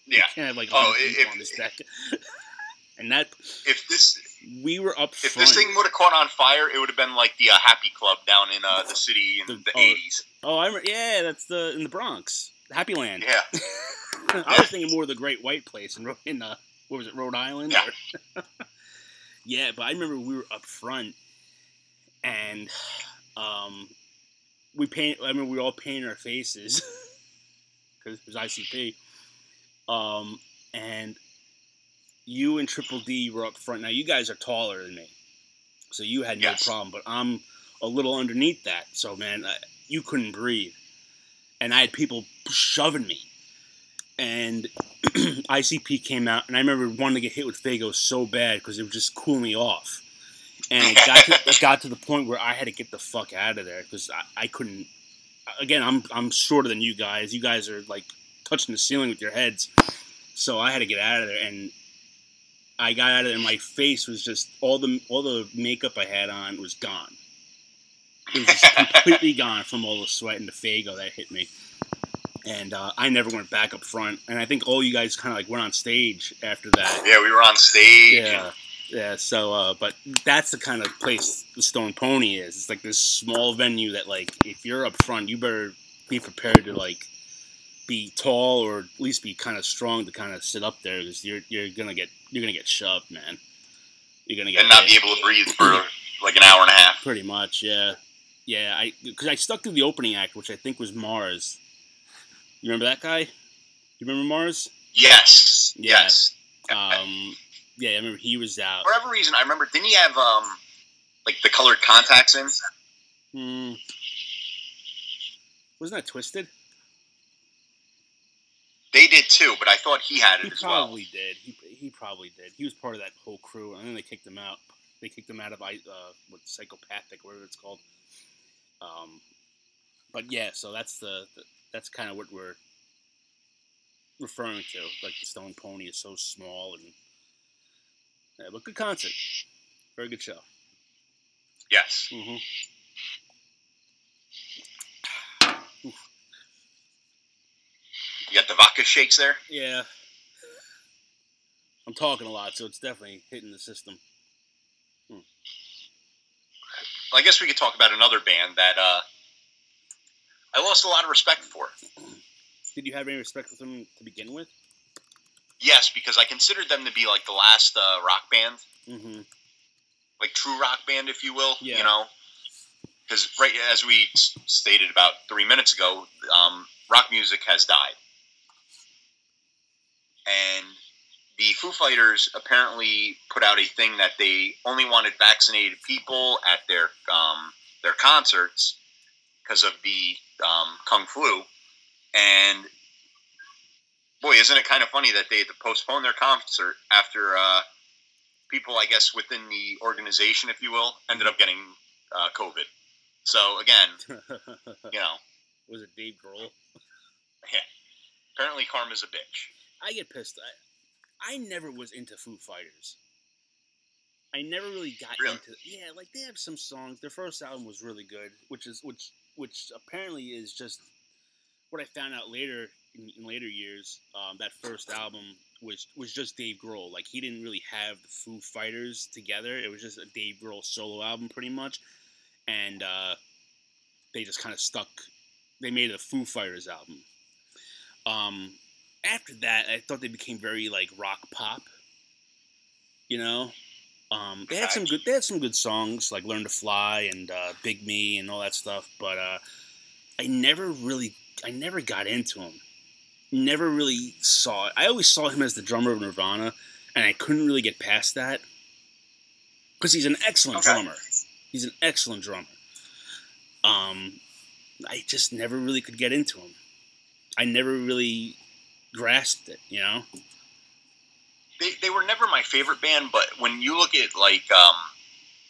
Yeah. you can't have like Oh, 100 people if- on this deck. and that If this we were up if front. this thing would have caught on fire, it would have been like the uh, Happy Club down in uh, the city in The- the oh, eighties. oh, I remember. Yeah, that's the in the Bronx, Happy Land. Yeah, I was thinking more of the Great White Place in in uh, what was it, Rhode Island? Yeah. yeah, but I remember we were up front, and um, we paint. I mean, we all painted our faces because it was ICP. Um, and you and Triple D were up front. Now you guys are taller than me, so you had no Yes. problem. But I'm a little underneath that, so man, I, you couldn't breathe, and I had people shoving me and ICP came out, and I remember wanting to get hit with Faygo so bad because it would just cool me off. And it got to, it got to the point where I had to get the fuck out of there because I, I couldn't. Again, I'm I'm shorter than you guys. You guys are like touching the ceiling with your heads, so I had to get out of there. And I got out of there, and my face was just all the all the makeup I had on was gone. It was just completely gone from all the sweat and the Faygo that hit me and uh, I never went back up front. And I think all you guys kind of like went on stage after that. yeah, we were on stage. Yeah, yeah. So, uh, but that's the kind of place the Stone Pony is. It's like this small venue that, like, if you're up front, you better be prepared to like be tall or at least be kind of strong to kind of sit up there because you're you're gonna get you're gonna get shoved, man. You're gonna get and not hit. be able to breathe for like an hour and a half. Pretty much, yeah, yeah. I because I stuck through the opening act, which I think was Mars. You remember that guy? You remember Mars? Yes, Yeah. yes. Um, yeah, I remember he was out. For whatever reason, I remember. Didn't he have um like the colored contacts in? Hmm. Wasn't that Twiztid? They did too, but I thought he had He it as well. He probably did. He, he probably did. He was part of that whole crew, and then they kicked him out. They kicked him out of I- uh, what psychopathic, whatever it's called. Um, but yeah, so that's the, the that's kind of what we're referring to. Like the Stone Pony is so small and yeah, but good concert, very good show. Yes. Mm-hmm. You got the vodka shakes there. Yeah. I'm talking a lot, so it's definitely hitting the system. Well, I guess we could talk about another band that uh, I lost a lot of respect for. Did you have any respect for them to begin with? Yes, because I considered them to be like the last uh, rock band, Mm-hmm. like true rock band, if you will. Yeah. You know, because right as we stated about three minutes ago, um, rock music has died, and the Foo Fighters apparently put out a thing that they only wanted vaccinated people at their um, their concerts because of the um, kung flu, and boy, isn't it kind of funny that they had to postpone their concert after uh, people, I guess, within the organization, if you will, ended up getting uh, COVID. So again, you know, Was it Dave Grohl? Yeah. apparently karma's a bitch. I get pissed. I, I never was into Foo Fighters. I never really got Really? into. Yeah, like they have some songs. Their first album was really good, which is which which apparently is just what I found out later in, in later years. Um, that first album was was just Dave Grohl. Like he didn't really have the Foo Fighters together. It was just a Dave Grohl solo album, pretty much, and uh, they just kind of stuck. They made a Foo Fighters album. Um, after that, I thought they became very like rock pop. You know, um, they had some good. They had some good songs like "Learn to Fly" and uh, "Big Me" and all that stuff. But uh, I never really, I never got into them. never really saw it. I always saw him as the drummer of Nirvana, and I couldn't really get past that because he's an excellent Okay. drummer. He's an excellent drummer. Um, I just never really could get into him. I never really grasped it, you know. they, they were never my favorite band, but when you look at like um,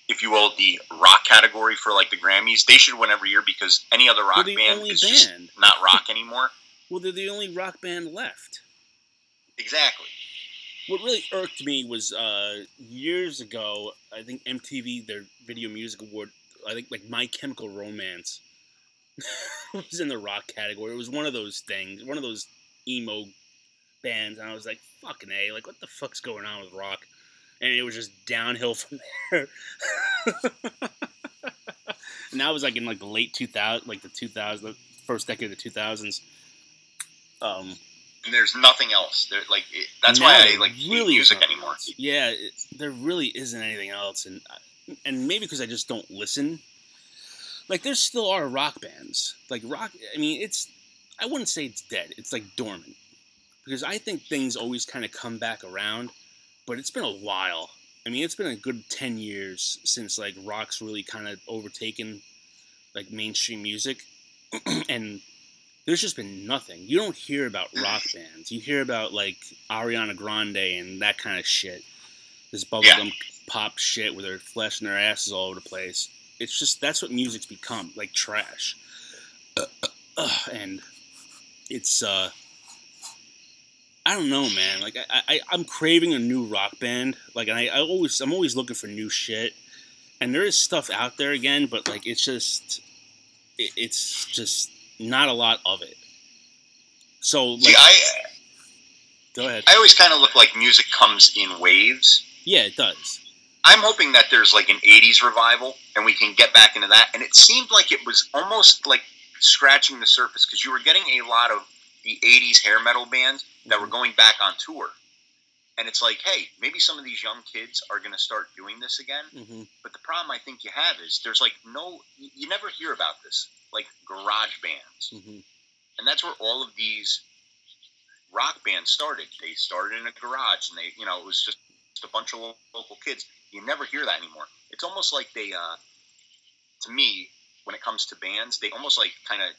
if you will, the rock category for like the Grammys, they should win every year because any other rock band is just band. not rock anymore. Well, they're the only rock band left. exactly. What really irked me was uh, years ago. I think MTV their Video Music Award. I think like My Chemical Romance was in the rock category. It was one of those things, one of those emo bands, and I was like, "Fucking a!" Like, what the fuck's going on with rock? And it was just downhill from there. and that was like in like the late 2000, like the 2000, the first decade of the 2000s. Um, And there's nothing else. There, like it, that's why I like really music anymore. Yeah, it, there really isn't anything else, and and maybe because I just don't listen. Like there still are rock bands, like rock. I mean, it's I wouldn't say it's dead. It's like dormant because I think things always kind of come back around, but it's been a while. I mean, it's been a good ten years since like rock's really kind of overtaken like mainstream music, and there's just been nothing. You don't hear about rock bands. You hear about like Ariana Grande and that kind of shit. This bubblegum pop shit where they're flashing their asses all over the place. It's just that's what music's become, like trash. and it's uh I don't know, man. Like I, I I'm craving a new rock band. Like and I, I always I'm always looking for new shit. And there is stuff out there again, but like it's just it, it's just not a lot of it. So like, See, I go ahead. I always kind of look like music comes in waves. Yeah, it does. I'm hoping that there's like an 80s revival and we can get back into that. And it seemed like it was almost like scratching the surface because you were getting a lot of the 80s hair metal bands that were going back on tour. And it's like, hey, maybe some of these young kids are going to start doing this again. hmm But the problem I think you have is there's like no, you never hear about this, like garage bands. hmm And that's where all of these rock bands started. They started in a garage and they, you know, it was just a bunch of local kids. You never hear that anymore. It's almost like they, uh, to me, when it comes to bands, they almost like kind of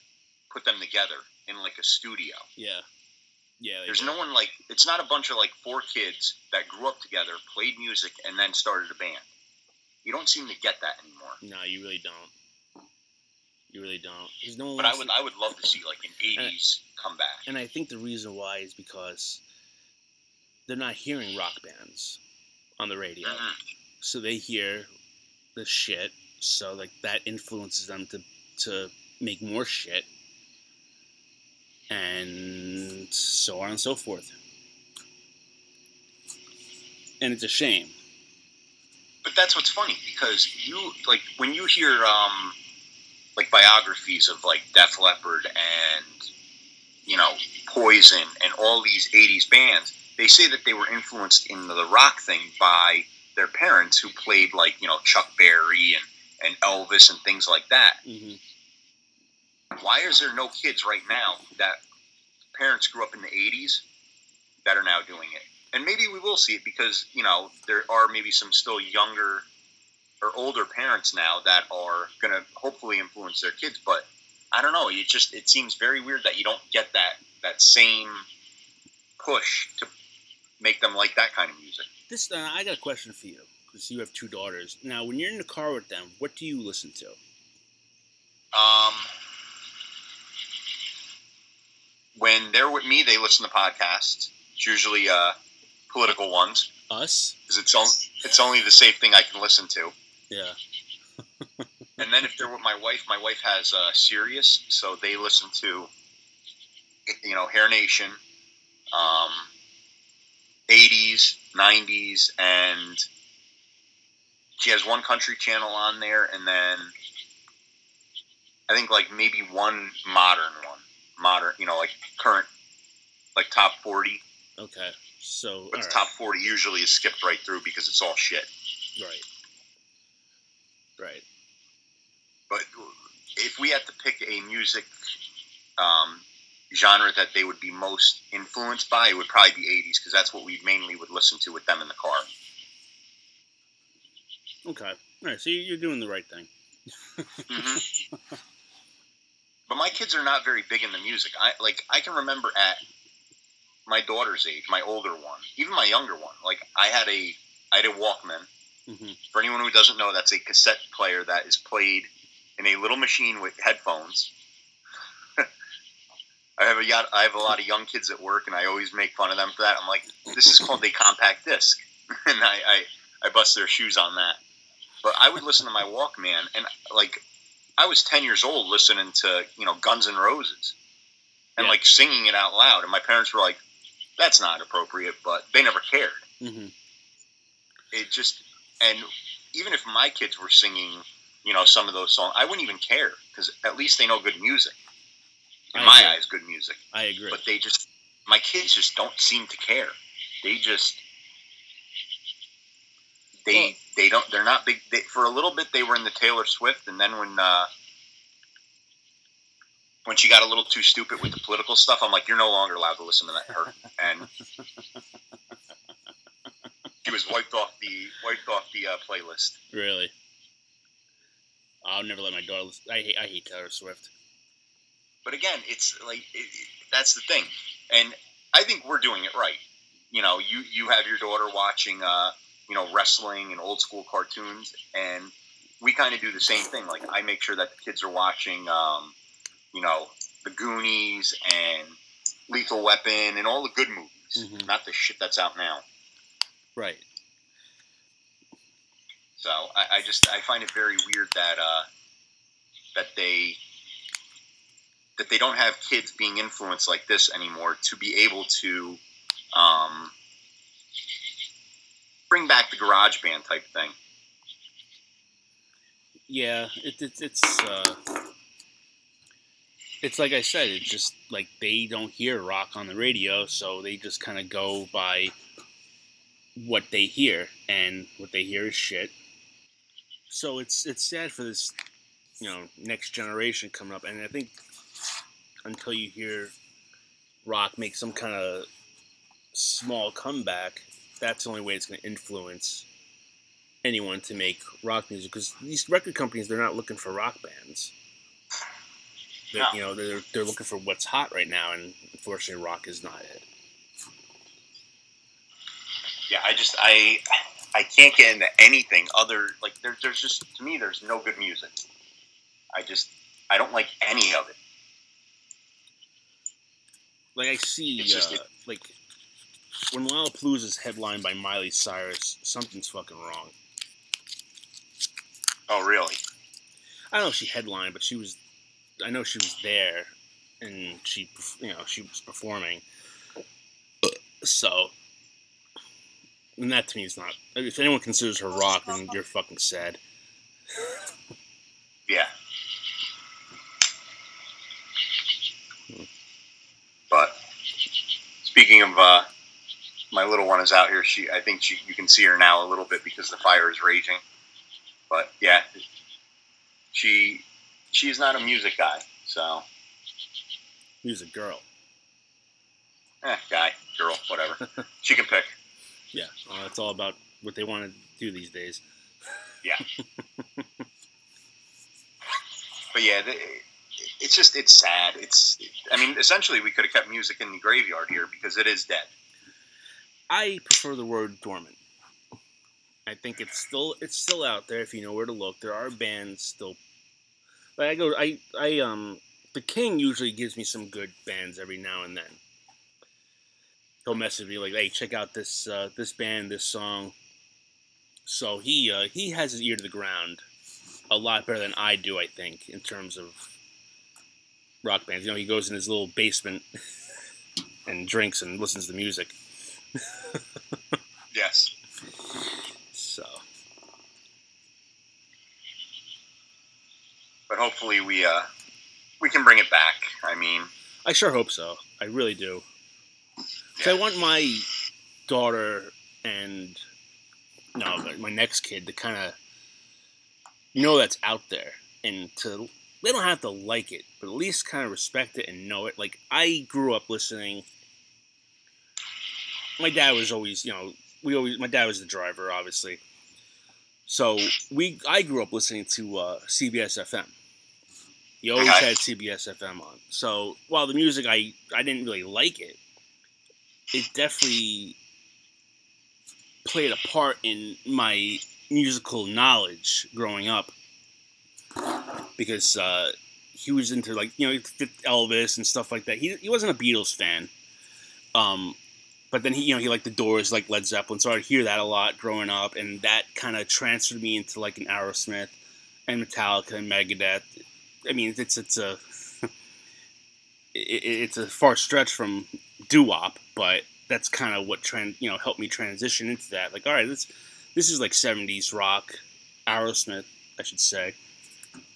put them together in like a studio. Yeah. Yeah. There's do. no one like, it's not a bunch of like four kids that grew up together, played music, and then started a band. You don't seem to get that anymore. No, you really don't. You really don't. There's no one. But I would, to- I would love to see like an '80s comeback. and I think the reason why is because they're not hearing rock bands on the radio, Mhm. so they hear the shit. So like that influences them to to make more shit, and so on and so forth. And it's a shame. but that's what's funny because you like when you hear um like biographies of like Def Leppard and you know Poison and all these '80s bands, they say that they were influenced in the rock thing by their parents who played like you know Chuck Berry and and Elvis and things like that. hmm Why is there no kids right now that parents grew up in the '80s that are now doing it? And maybe we will see it because you know there are maybe some still younger or older parents now that are going to hopefully influence their kids. But I don't know. It just it seems very weird that you don't get that that same push to make them like that kind of music. This uh, I got a question for you because you have two daughters. Now, when you're in the car with them, what do you listen to? Um, when they're with me, they listen to podcasts. It's usually uh, political ones Us? because it's on, it's only the safe thing I can listen to. Yeah. And then if they're with my wife, my wife has uh, Sirius, so they listen to, you know, Hair Nation, um, 80s, 90s, and she has one country channel on there, and then I think like maybe one modern one, modern, you know, like current, like top 40. Okay. So, But the right. top 40 usually is skipped right through because it's all shit. right. Right. But if we had to pick a music um, genre that they would be most influenced by, it would probably be 80s because that's what we mainly would listen to with them in the car. Okay. All right. So you- you're doing the right thing. hmm but my kids are not very big in the music. I like I can remember at my daughter's age, my older one, even my younger one. Like I had a I had a Walkman. hmm For anyone who doesn't know, that's a cassette player that is played in a little machine with headphones. I have a I have a lot of young kids at work, and I always make fun of them for that. I'm like, this is called a compact disc, and I, I I bust their shoes on that. But I would listen to my Walkman, and like I was 10 years old listening to you know Guns N' Roses, and Yeah. like singing it out loud, and my parents were like, "That's not appropriate," but they never cared hmm it just and even if my kids were singing you know some of those songs i wouldn't even care because at least they know good music in I my agree. eyes good music I agree. but they just my kids just don't seem to care they just they they don't they're not big they, for a little bit they were in the taylor swift and then when uh when she got a little too stupid with the political stuff i'm like you're no longer allowed to listen to that her and she was wiped off the wiped off the uh, playlist Really. I'll never let my daughter. Listen. I hate. I hate Taylor Swift. But again, it's like it, it, that's the thing, and I think we're doing it right. You know, you you have your daughter watching, uh, you know, wrestling and old school cartoons, and we kind of do the same thing. Like I make sure that the kids are watching, um, you know, the Goonies and Lethal Weapon and all the good movies, Mhm. not the shit that's out now. Right. So I, I just I find it very weird that uh, that they that they don't have kids being influenced like this anymore to be able to um, bring back the garage band type thing. Yeah. It, it, it's. Uh, it's like I said. It's just like they don't hear rock on the radio, so they just kind of go by what they hear, and what they hear is shit. So it's it's sad for this, you know, next generation coming up, and I think until you hear rock make some kind of small comeback, that's the only way it's going to influence anyone to make rock music. Because these record companies, they're not looking for rock bands. They're, No. You know, they're they're looking for what's hot right now, and unfortunately, rock is not it. Yeah, I just I I can't get into anything other like there, there's just to me there's no good music. I just I don't like any of it. Like I see, just- uh, like when Lollapalooza is headlined by Miley Cyrus, something's fucking wrong. Oh really? I don't know if she headlined, but she was. I know she was there, and she, you know, she was performing. So, and that to me is not. If anyone considers her rock, then you're fucking sad. Yeah. But speaking of uh, my little one is out here. She, I think she, you can see her now a little bit because the fire is raging. But yeah, she, she's not a music guy. So, a girl. eh, guy, girl, whatever. she can pick. Yeah, well, it's all about what they want to do these days. Yeah. but yeah, the, it's just it's sad. It's, I mean, essentially, we could have kept music in the graveyard here because it is dead. I prefer the word dormant. I think it's still it's still out there if you know where to look. There are bands still. I go, I I um, the King usually gives me some good bands every now and then. He'll message me like, "Hey, check out this uh, this band, this song." So he uh, he has his ear to the ground, a lot better than I do. I think in terms of rock bands. You know, he goes in his little basement and drinks and listens to music. Yes. So But hopefully, we uh, we can bring it back. I mean, I sure hope so. I really do. 'Cause I want my daughter and no, my next kid to kind of know that's out there and to they don't have to like it, but at least kind of respect it and know it. Like I grew up listening. My dad was always, you know, we always. My dad was the driver, obviously. So we, I grew up listening to uh, CBS FM. You always Okay. had CBS FM on. So while the music, I, I didn't really like it. It definitely played a part in my musical knowledge growing up because uh, he was into like you know Elvis and stuff like that. He, he wasn't a Beatles fan, um, but then he you know he liked the Doors, like Led Zeppelin. So I'd hear that a lot growing up, and that kind of transferred me into like an Aerosmith and Metallica and Megadeth. I mean, it's it's a it's a far stretch from doo wop, but that's kind of what trend you know helped me transition into that. Like, all right, this this is like '70s rock, Aerosmith, I should say,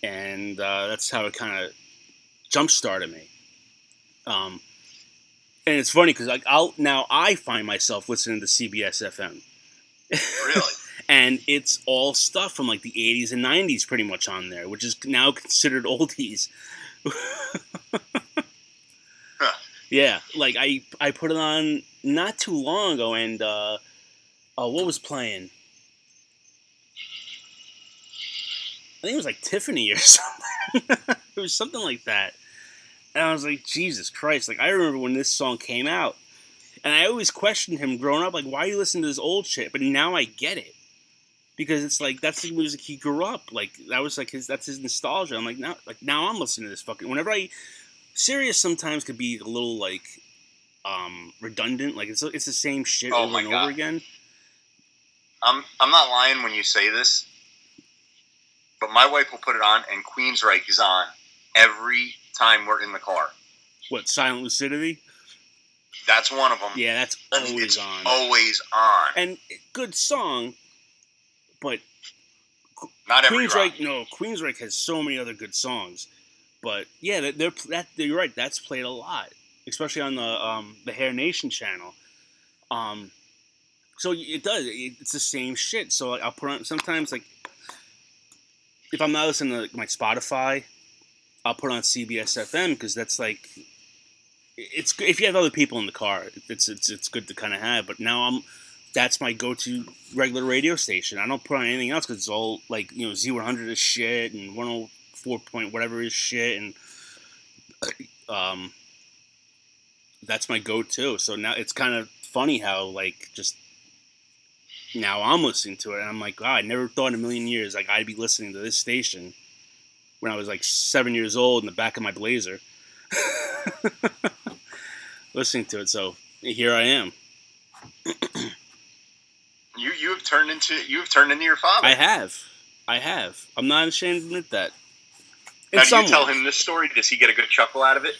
and uh, that's how it kind of jump started me. Um, and it's funny because like I'll now I find myself listening to CBS FM, Really? and it's all stuff from like the '80s and '90s, pretty much on there, which is now considered oldies. Yeah, like I I put it on not too long ago, and uh, uh what was playing? I think it was like Tiffany or something. it was something like that, and I was like, Jesus Christ! Like I remember when this song came out, and I always questioned him growing up, like, why are you listening to this old shit? But now I get it. Because it's like that's the music he grew up like that was like his that's his nostalgia. I'm like now like now I'm listening to this fucking whenever I Sirius sometimes could be a little like um redundant. Like it's it's the same shit Oh over and God. over again. I'm I'm not lying when you say this, but my wife will put it on, and Queensryche is on every time we're in the car. What Silent Lucidity? That's one of them. Yeah, that's always it's on. Always on. And good song, but Not every rock. No Queensryche has so many other good songs. But yeah, they're, they're that you're right. That's played a lot, especially on the um, the Hair Nation channel. Um, so it does. It's the same shit. So I'll put on sometimes like if I'm not listening to like, my Spotify, I'll put on CBS FM because that's like it's if you have other people in the car, it's it's it's good to kind of have. But now I'm that's my go-to regular radio station. I don't put on anything else because it's all like you know Z100 is shit and 104 point whatever is shit and um that's my go-to. So now it's kind of funny how like just now I'm listening to it and I'm like, I never thought in a million years like I'd be listening to this station when I was like seven years old in the back of my Blazer, listening to it. So here I am. You you have turned into you have turned into your father. I have, I have. I'm not ashamed to admit that. In now, do you tell ways. him this story? Does he get a good chuckle out of it?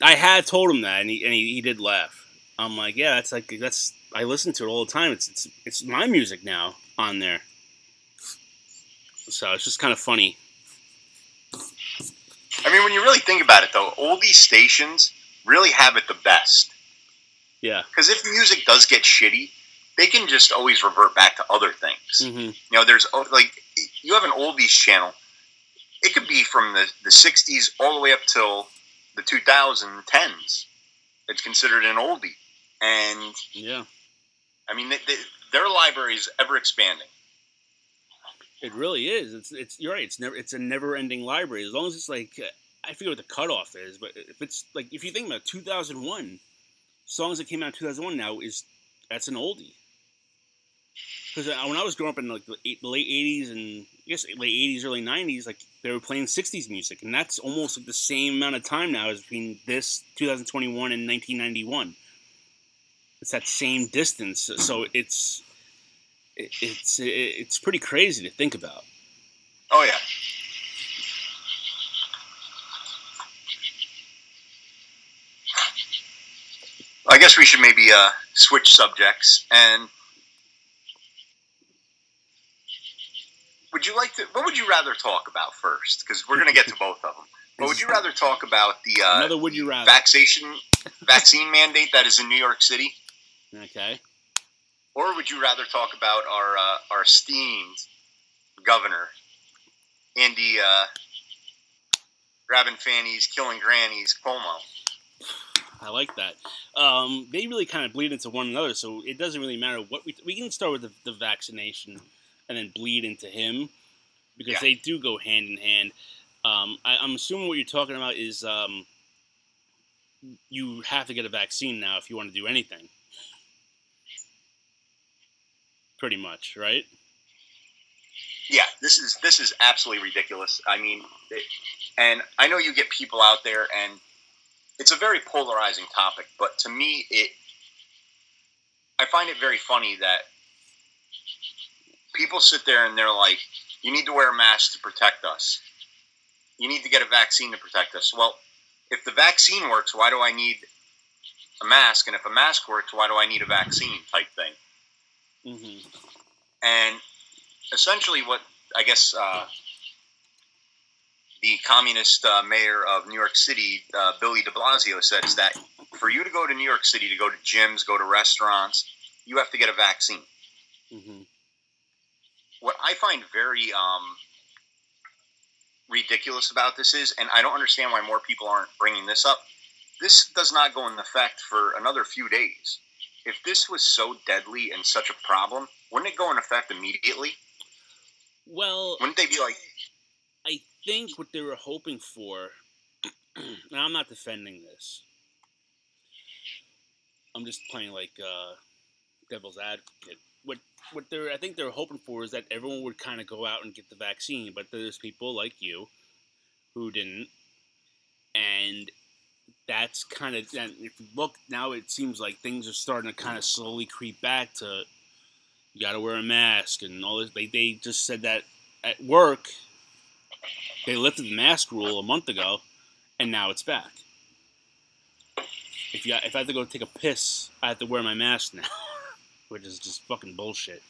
I had told him that, and he and he, he did laugh. I'm like, yeah, that's like that's. I listen to it all the time. It's it's it's my music now on there. So it's just kind of funny. I mean, when you really think about it, though, all these stations really have it the best. Yeah. Because if music does get shitty, they can just always revert back to other things. hmm You know, there's oh, like you have an oldies channel. It could be from the the '60s all the way up till the 2010s. It's considered an oldie, and Yeah. I mean, they, they, their library is ever expanding. It really is. It's it's you're right. It's never it's a never ending library. As long as it's like uh, I forget what the cutoff is, but if it's like if you think about 2001 songs that came out in 2001 now is that's an oldie. Because when I was growing up in like the, the late 80s and I guess late 80s, early 90s, like they were playing 60s music, and that's almost like the same amount of time now as between this 2021 and 1991. It's that same distance, so it's it, it's it, it's pretty crazy to think about. Oh yeah. I guess we should maybe uh, switch subjects and. Would you like to? What would you rather talk about first? Because we're going to get to both of them. But would you rather talk about the uh, Another would you rather? vaccination vaccine mandate that is in New York City, Okay. Or would you rather talk about our uh, our esteemed governor, Andy uh, grabbing fannies, killing grannies, Cuomo. I like that. Um, they really kind of bleed into one another, so it doesn't really matter what we we can start with the, the vaccination and then bleed into him because Yeah. they do go hand in hand. Um, I, I'm assuming what you're talking about is um, you have to get a vaccine now if you want to do anything. Pretty much, right? Yeah, this is this is absolutely ridiculous. I mean, it, and I know you get people out there, and it's a very polarizing topic. But to me, it I find it very funny that people sit there and they're like, "You need to wear a mask to protect us. You need to get a vaccine to protect us." Well, if the vaccine works, why do I need a mask? And if a mask works, why do I need a vaccine? Type thing. Hmm And essentially, what I guess uh, the communist uh, mayor of New York City, uh, Billy de Blasio, said is that for you to go to New York City, to go to gyms, go to restaurants, you have to get a vaccine. hmm What I find very um, ridiculous about this is, and I don't understand why more people aren't bringing this up, this does not go in effect for another few days. If this was so deadly and such a problem, wouldn't it go in effect immediately? Well, Wouldn't they be like, I think what they were hoping for, now I'm not defending this. I'm just playing like uh, devil's advocate. What what they're I think they're hoping for is that everyone would kind of go out and get the vaccine, but there's people like you who didn't, and that's kind of and if you look now, it seems like things are starting to kind of slowly creep back to you got to wear a mask and all this. They they just said that at work they lifted the mask rule a month ago, and now it's back. If you if I have to go take a piss, I have to wear my mask now, which is just fucking bullshit.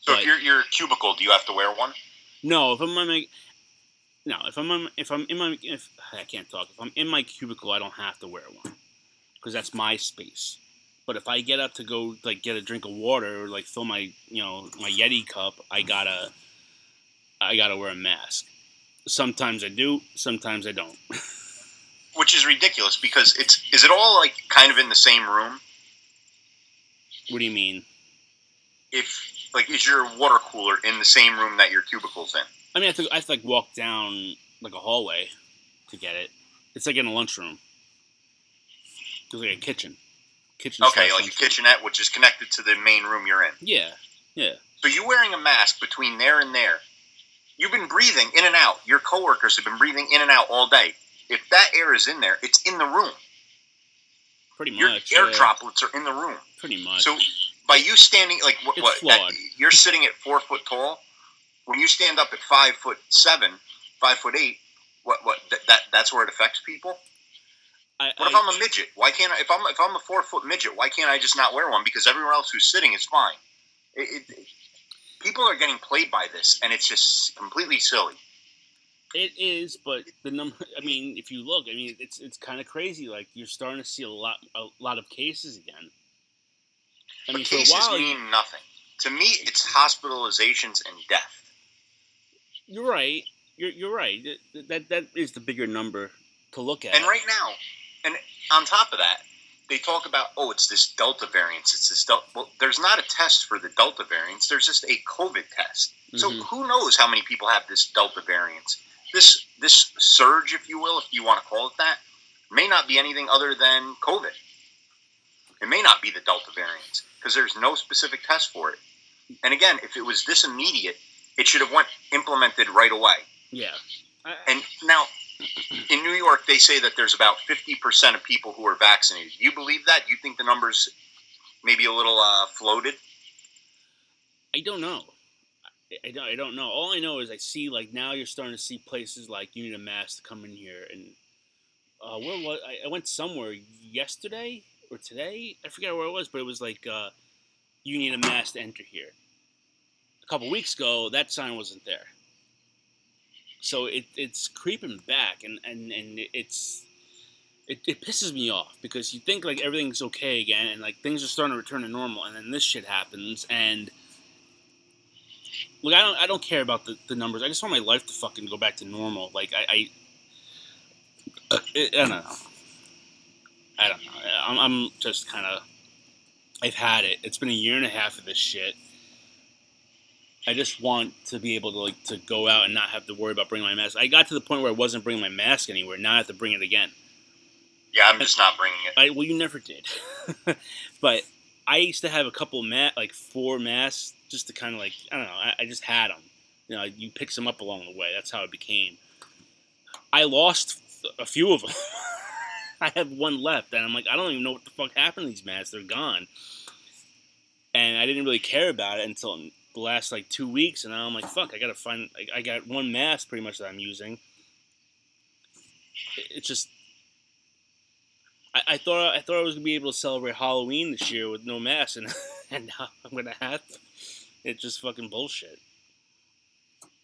So But- if you're your cubicle, do you have to wear one? No, if I'm in my no, if I'm on, if I'm in my if I can't talk. If I'm in my cubicle, I don't have to wear one because that's my space. But if I get up to go like get a drink of water or like fill my you know my Yeti cup, I gotta I gotta wear a mask. Sometimes I do, sometimes I don't. Which is ridiculous because it's is it all like kind of in the same room? What do you mean? If like is your water cooler in the same room that your cubicle's in? I mean, I have to, I have to like walk down like a hallway to get it. It's like in a lunchroom. It's like a kitchen. Kitchen. Okay, like a kitchenette, which is connected to the main room you're in. Yeah, yeah. So you're wearing a mask between there and there. You've been breathing in and out. Your coworkers have been breathing in and out all day. If that air is in there, it's in the room. Pretty much. Your air yeah. droplets are in the room. Pretty much. So by you standing like what, what at- you're sitting at four foot tall. When you stand up at five foot seven, five foot eight, what what that, that that's where it affects people. I, What if I'm a midget? Why can't I? If I'm if I'm a four foot midget, why can't I just not wear one? Because everyone else who's sitting is fine. It, it, people are getting played by this, and it's just completely silly. It is, but the number. I mean, if you look, I mean, it's it's kind of crazy. Like you're starting to see a lot a lot of cases again. I But mean, cases while, mean nothing. To me, it's hospitalizations and death. You're right. You're you're right. That, that that is the bigger number to look at. And right now, and on top of that, they talk about oh, it's this Delta variant. It's this Delta. Well, there's not a test for the Delta variants. There's just a COVID test. So Mhm. who knows how many people have this Delta variant? This this surge, if you will, if you want to call it that, may not be anything other than COVID. It may not be the Delta variant because there's no specific test for it. And again, if it was this immediate, it should have went implemented right away. Yeah. And now, in New York, they say that there's about 50% of people who are vaccinated. You believe that? You think the numbers maybe a little uh, floated? I don't know. I, I don't. I don't know. All I know is I see like now you're starting to see places like you need a mask to come in here, and uh, where was I? I went somewhere yesterday or today. I forget where it was, but it was like uh, you need a mask to enter here. Couple weeks ago, that sign wasn't there. So it, it's creeping back, and and and it's it, it pisses me off because you think like everything's okay again, and like things are starting to return to normal, and then this shit happens, and look, I don't I don't care about the, the numbers. I just want my life to fucking go back to normal. Like I, I I don't know. I don't know. I'm, I'm just kind of. I've had it. It's been a year and a half of this shit. I just want to be able to like to go out and not have to worry about bringing my mask. I got to the point where I wasn't bringing my mask anywhere. Now I have to bring it again. Yeah, I'm just not bringing it. I well, you never did, but I used to have a couple mat like four masks just to kind of like I don't know. I, I just had them. You know, you pick some up along the way. That's how it became. I lost a few of them. I have one left, and I'm like, I don't even know what the fuck happened to these masks. They're gone, and I didn't really care about it until the last like two weeks, and now I'm like, fuck, I gotta find. I, I got one mask pretty much that I'm using. It- It's just I, I thought I thought I was gonna be able to celebrate Halloween this year with no mask, and and now I'm gonna have to. It's just fucking bullshit.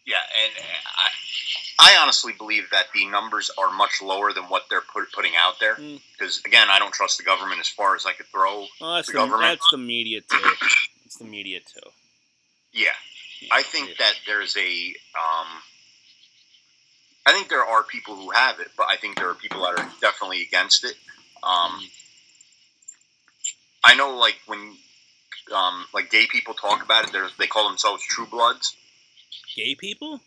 Yeah, and uh, I, I honestly believe that the numbers are much lower than what they're put, putting out there. Mm. Because again, I don't trust the government as far as I could throw. Well, that's The the, government? that's the media too. It's the media too. Yeah, I think that there's a. Um, I think there are people who have it, but I think there are people that are definitely against it. Um, I know, like when, um, like gay people talk about it, they're, they call themselves True Bloods. gay people.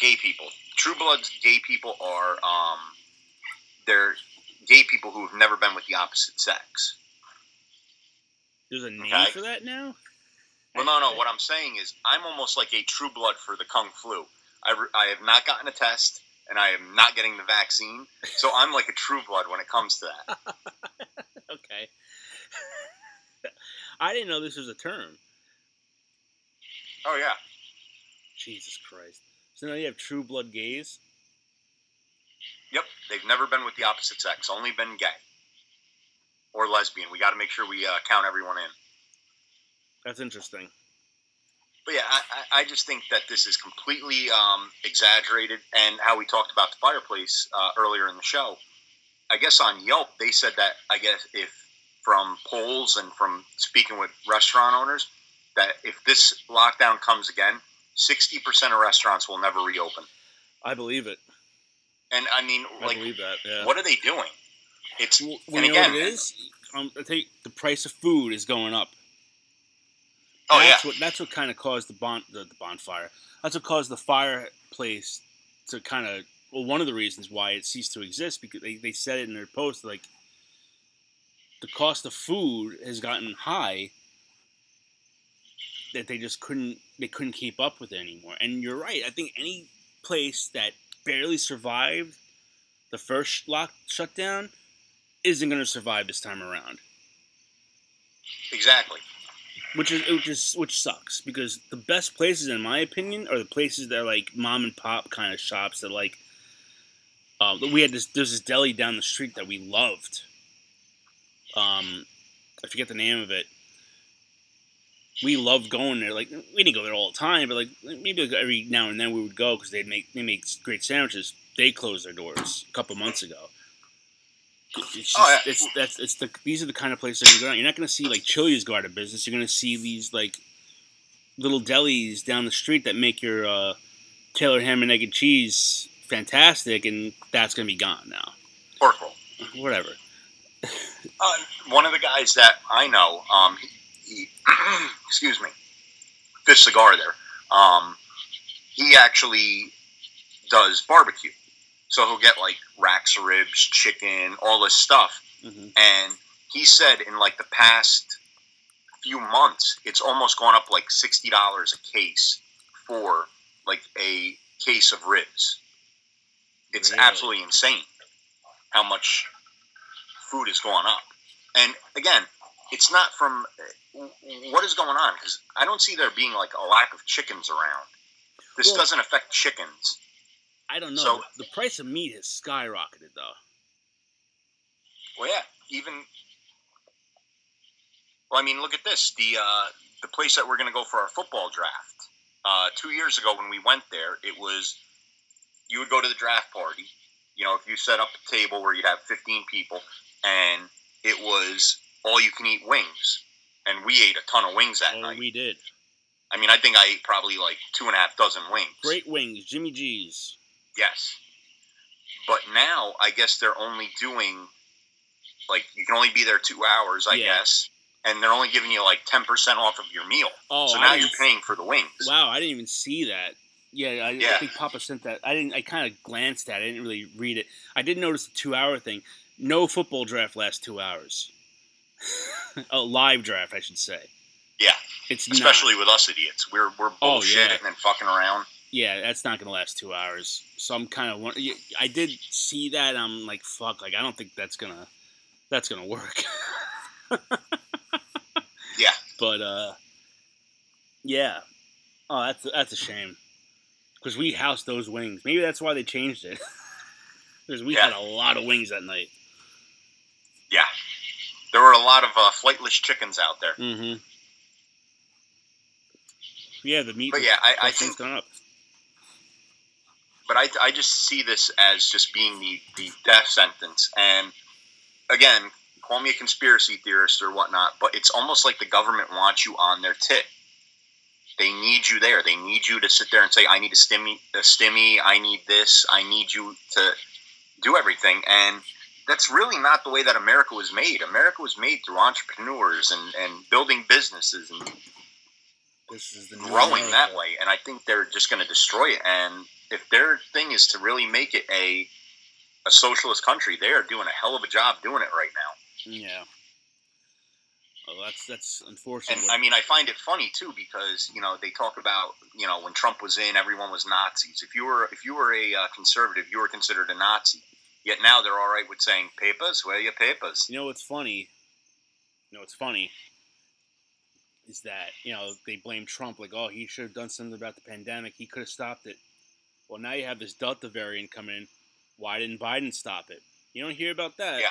Gay people, True Bloods, gay people are, um, they're gay people who have never been with the opposite sex. There's a name Okay. for that now. Well, no, no. What I'm saying is, I'm almost like a true blood for the kung flu. I, re- I have not gotten a test, and I am not getting the vaccine, so I'm like a true blood when it comes to that. okay. I didn't know this was a term. Oh yeah, Jesus Christ. So now you have true blood gays. yep. They've never been with the opposite sex, only been gay or lesbian. We got to make sure we uh, count everyone in. That's interesting. But yeah, I, I just think that this is completely um, exaggerated. And how we talked about the fireplace uh, earlier in the show, I guess on Yelp they said that I guess if from polls and from speaking with restaurant owners that if this lockdown comes again, sixty percent of restaurants will never reopen. I believe it. And I mean, I like, believe that. Yeah. what are they doing? It's Well, and again, what it is? Um, I think the price of food is going up. Oh yeah, that's what that's what kind of caused the bon the, the bonfire. That's what caused the fireplace to kind of well, one of the reasons why it ceased to exist because they, they said it in their post like the cost of food has gotten high that they just couldn't they couldn't keep up with it anymore. And you're right. I think any place that barely survived the first lock shutdown isn't going to survive this time around exactly. Which is which is which sucks because the best places in my opinion are the places that are like mom and pop kind of shops that like um, we had this there's this deli down the street that we loved. Um i forget the name of it. We loved going there like we didn't go there all the time but like maybe like every now and then we would go because they'd make they make great sandwiches. They closed their doors a couple months ago it's just, Oh, yeah. it's that's it's the these are the kind of places that you go out. You're not going to see like Chili's go out of business. You're going to see these like little delis down the street that make your uh, Taylor ham and egg and cheese fantastic, and that's going to be gone now. Pork roll. Whatever. Uh, one of the guys that I know, um, he, he excuse me, Fish Cigar there. Um, he actually does barbecue, so he'll get like racks of ribs, chicken, all this stuff. hmm And he said in like the past few months, it's almost gone up like sixty dollars a case for like a case of ribs. It's Really? absolutely insane how much food is going up. And again, it's not from what is going on because I don't see there being like a lack of chickens around. This Well- doesn't affect chickens. I don't know. So- the price of meat has skyrocketed though. Well, yeah, even. Well, I mean, look at this. The uh, the place that we're going to go for our football draft. Uh, two years ago, when we went there, it was you would go to the draft party. You know, if you set up a table where you'd have fifteen people, and it was all you can eat wings, and we ate a ton of wings that Oh, night. we did. I mean, I think I ate probably like two and a half dozen wings. Great wings, Jimmy G's. Yes. but now I guess they're only doing like you can only be there two hours, I Yeah. guess, and they're only giving you like ten percent off of your meal. Oh, so now you're paying for the wings. Wow, I didn't even see that. Yeah, I, I think Papa sent that. I didn't. I kind of glanced at it. I didn't really read it. I did notice the two-hour thing. No football draft lasts two hours. a live draft, I should say. Yeah, It's especially not. with us idiots. We're we're Oh, bullshitting yeah. and fucking around. Yeah, that's not gonna last two hours. So I'm kind of. I did see that. I'm like, fuck. Like, I don't think that's gonna. That's gonna work. Yeah. But uh, yeah. Oh, that's that's a shame. Because we housed those wings. Maybe that's why they changed it. Because we Yeah. had a lot of wings that night. Yeah, there were a lot of uh, flightless chickens out there. Mm-hmm. Yeah, the meat. But yeah, I, I think gone up. But I, I just see this as just being the, the death sentence. And again, call me a conspiracy theorist or whatnot, but it's almost like the government wants you on their tit. They need you there. They need you to sit there and say, I need a stimmy, a stimmy, I need this, I need you to do everything. And that's really not the way that America was made. America was made through entrepreneurs and, and building businesses and This is the new growing that way, and I think they're just going to destroy it. And if their thing is to really make it a a socialist country, they are doing a hell of a job doing it right now. Yeah. Well, that's that's unfortunate. And I mean, I find it funny too because you know they talk about you know when Trump was in, everyone was Nazis. If you were if you were a uh, conservative, you were considered a Nazi. Yet now they're all right with saying papers. Where are your papers? You know what's funny? You know what's funny is that you know they blame Trump like, oh, he should have done something about the pandemic. He could have stopped it. Well, now you have this Delta variant coming in. Why didn't Biden stop it? You don't hear about that. Yeah.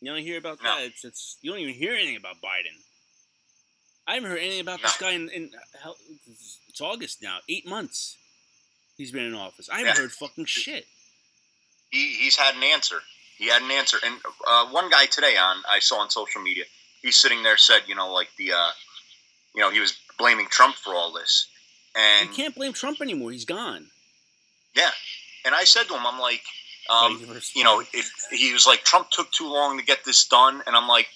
You don't hear about No. that. It's it's you don't even hear anything about Biden. I haven't heard anything about this guy in, in hell, it's, it's August now, eight months. He's been in office. I haven't Yeah. heard fucking shit. he, he's had an answer. He had an answer. And uh, one guy today on I saw on social media, he's sitting there said, you know, like the, uh, you know, he was blaming Trump for all this, and you can't blame Trump anymore. He's gone. Yeah, and I said to him, I'm like, um, you know, if he was like Trump took too long to get this done, and I'm like,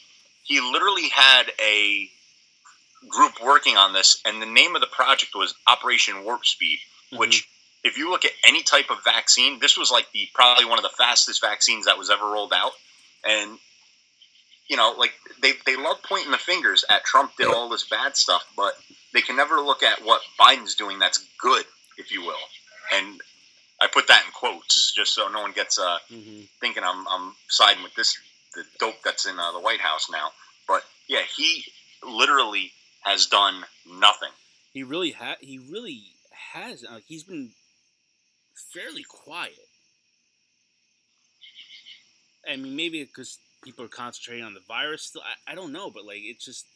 he literally had a group working on this, and the name of the project was Operation Warp Speed, Mhm. which if you look at any type of vaccine, this was like the probably one of the fastest vaccines that was ever rolled out. And you know, like they they love pointing the fingers at Trump did all this bad stuff, but they can never look at what Biden's doing that's good, if you will. And I put that in quotes just so no one gets uh, Mhm. thinking I'm I'm siding with this the dope that's in uh, the White House now. But yeah, he literally has done nothing. He really ha- he really has. Like he's been fairly quiet. I mean, maybe because people are concentrating on the virus. Still, I, I don't know, but like it's just,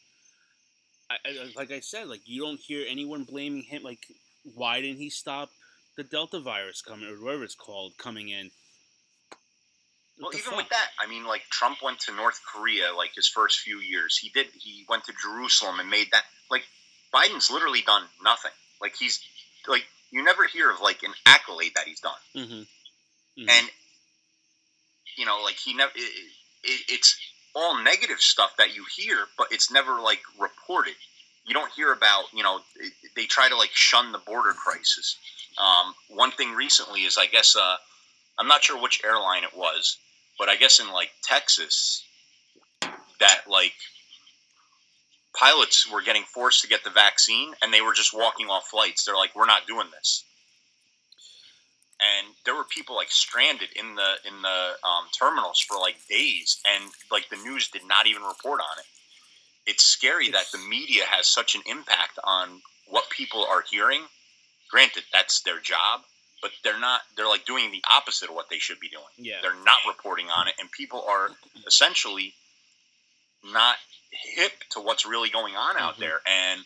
I, I, like I said, like you don't hear anyone blaming him. Like, why didn't he stop the Delta virus coming or whatever it's called coming in? Well, What the even fuck? with that, I mean, like Trump went to North Korea like his first few years. He did. He went to Jerusalem and made that. Like Biden's literally done nothing. Like he's like you never hear of like an accolade that he's done. Mhm. Mhm. And you know, like he never. It, it, it's all negative stuff that you hear, but it's never like reported. You don't hear about. You know, they try to like shun the border crisis. Um, one thing recently is, I guess, uh, I'm not sure which airline it was, but I guess in like Texas, that like pilots were getting forced to get the vaccine and they were just walking off flights. They're like, we're not doing this. And there were people like stranded in the in the um, terminals for like days, and like the news did not even report on it. It's scary that the media has such an impact on what people are hearing. Granted, that's their job, but they're not. They're like doing the opposite of what they should be doing yeah. they're not reporting on it and people are essentially not hip to what's really going on out Mhm. there and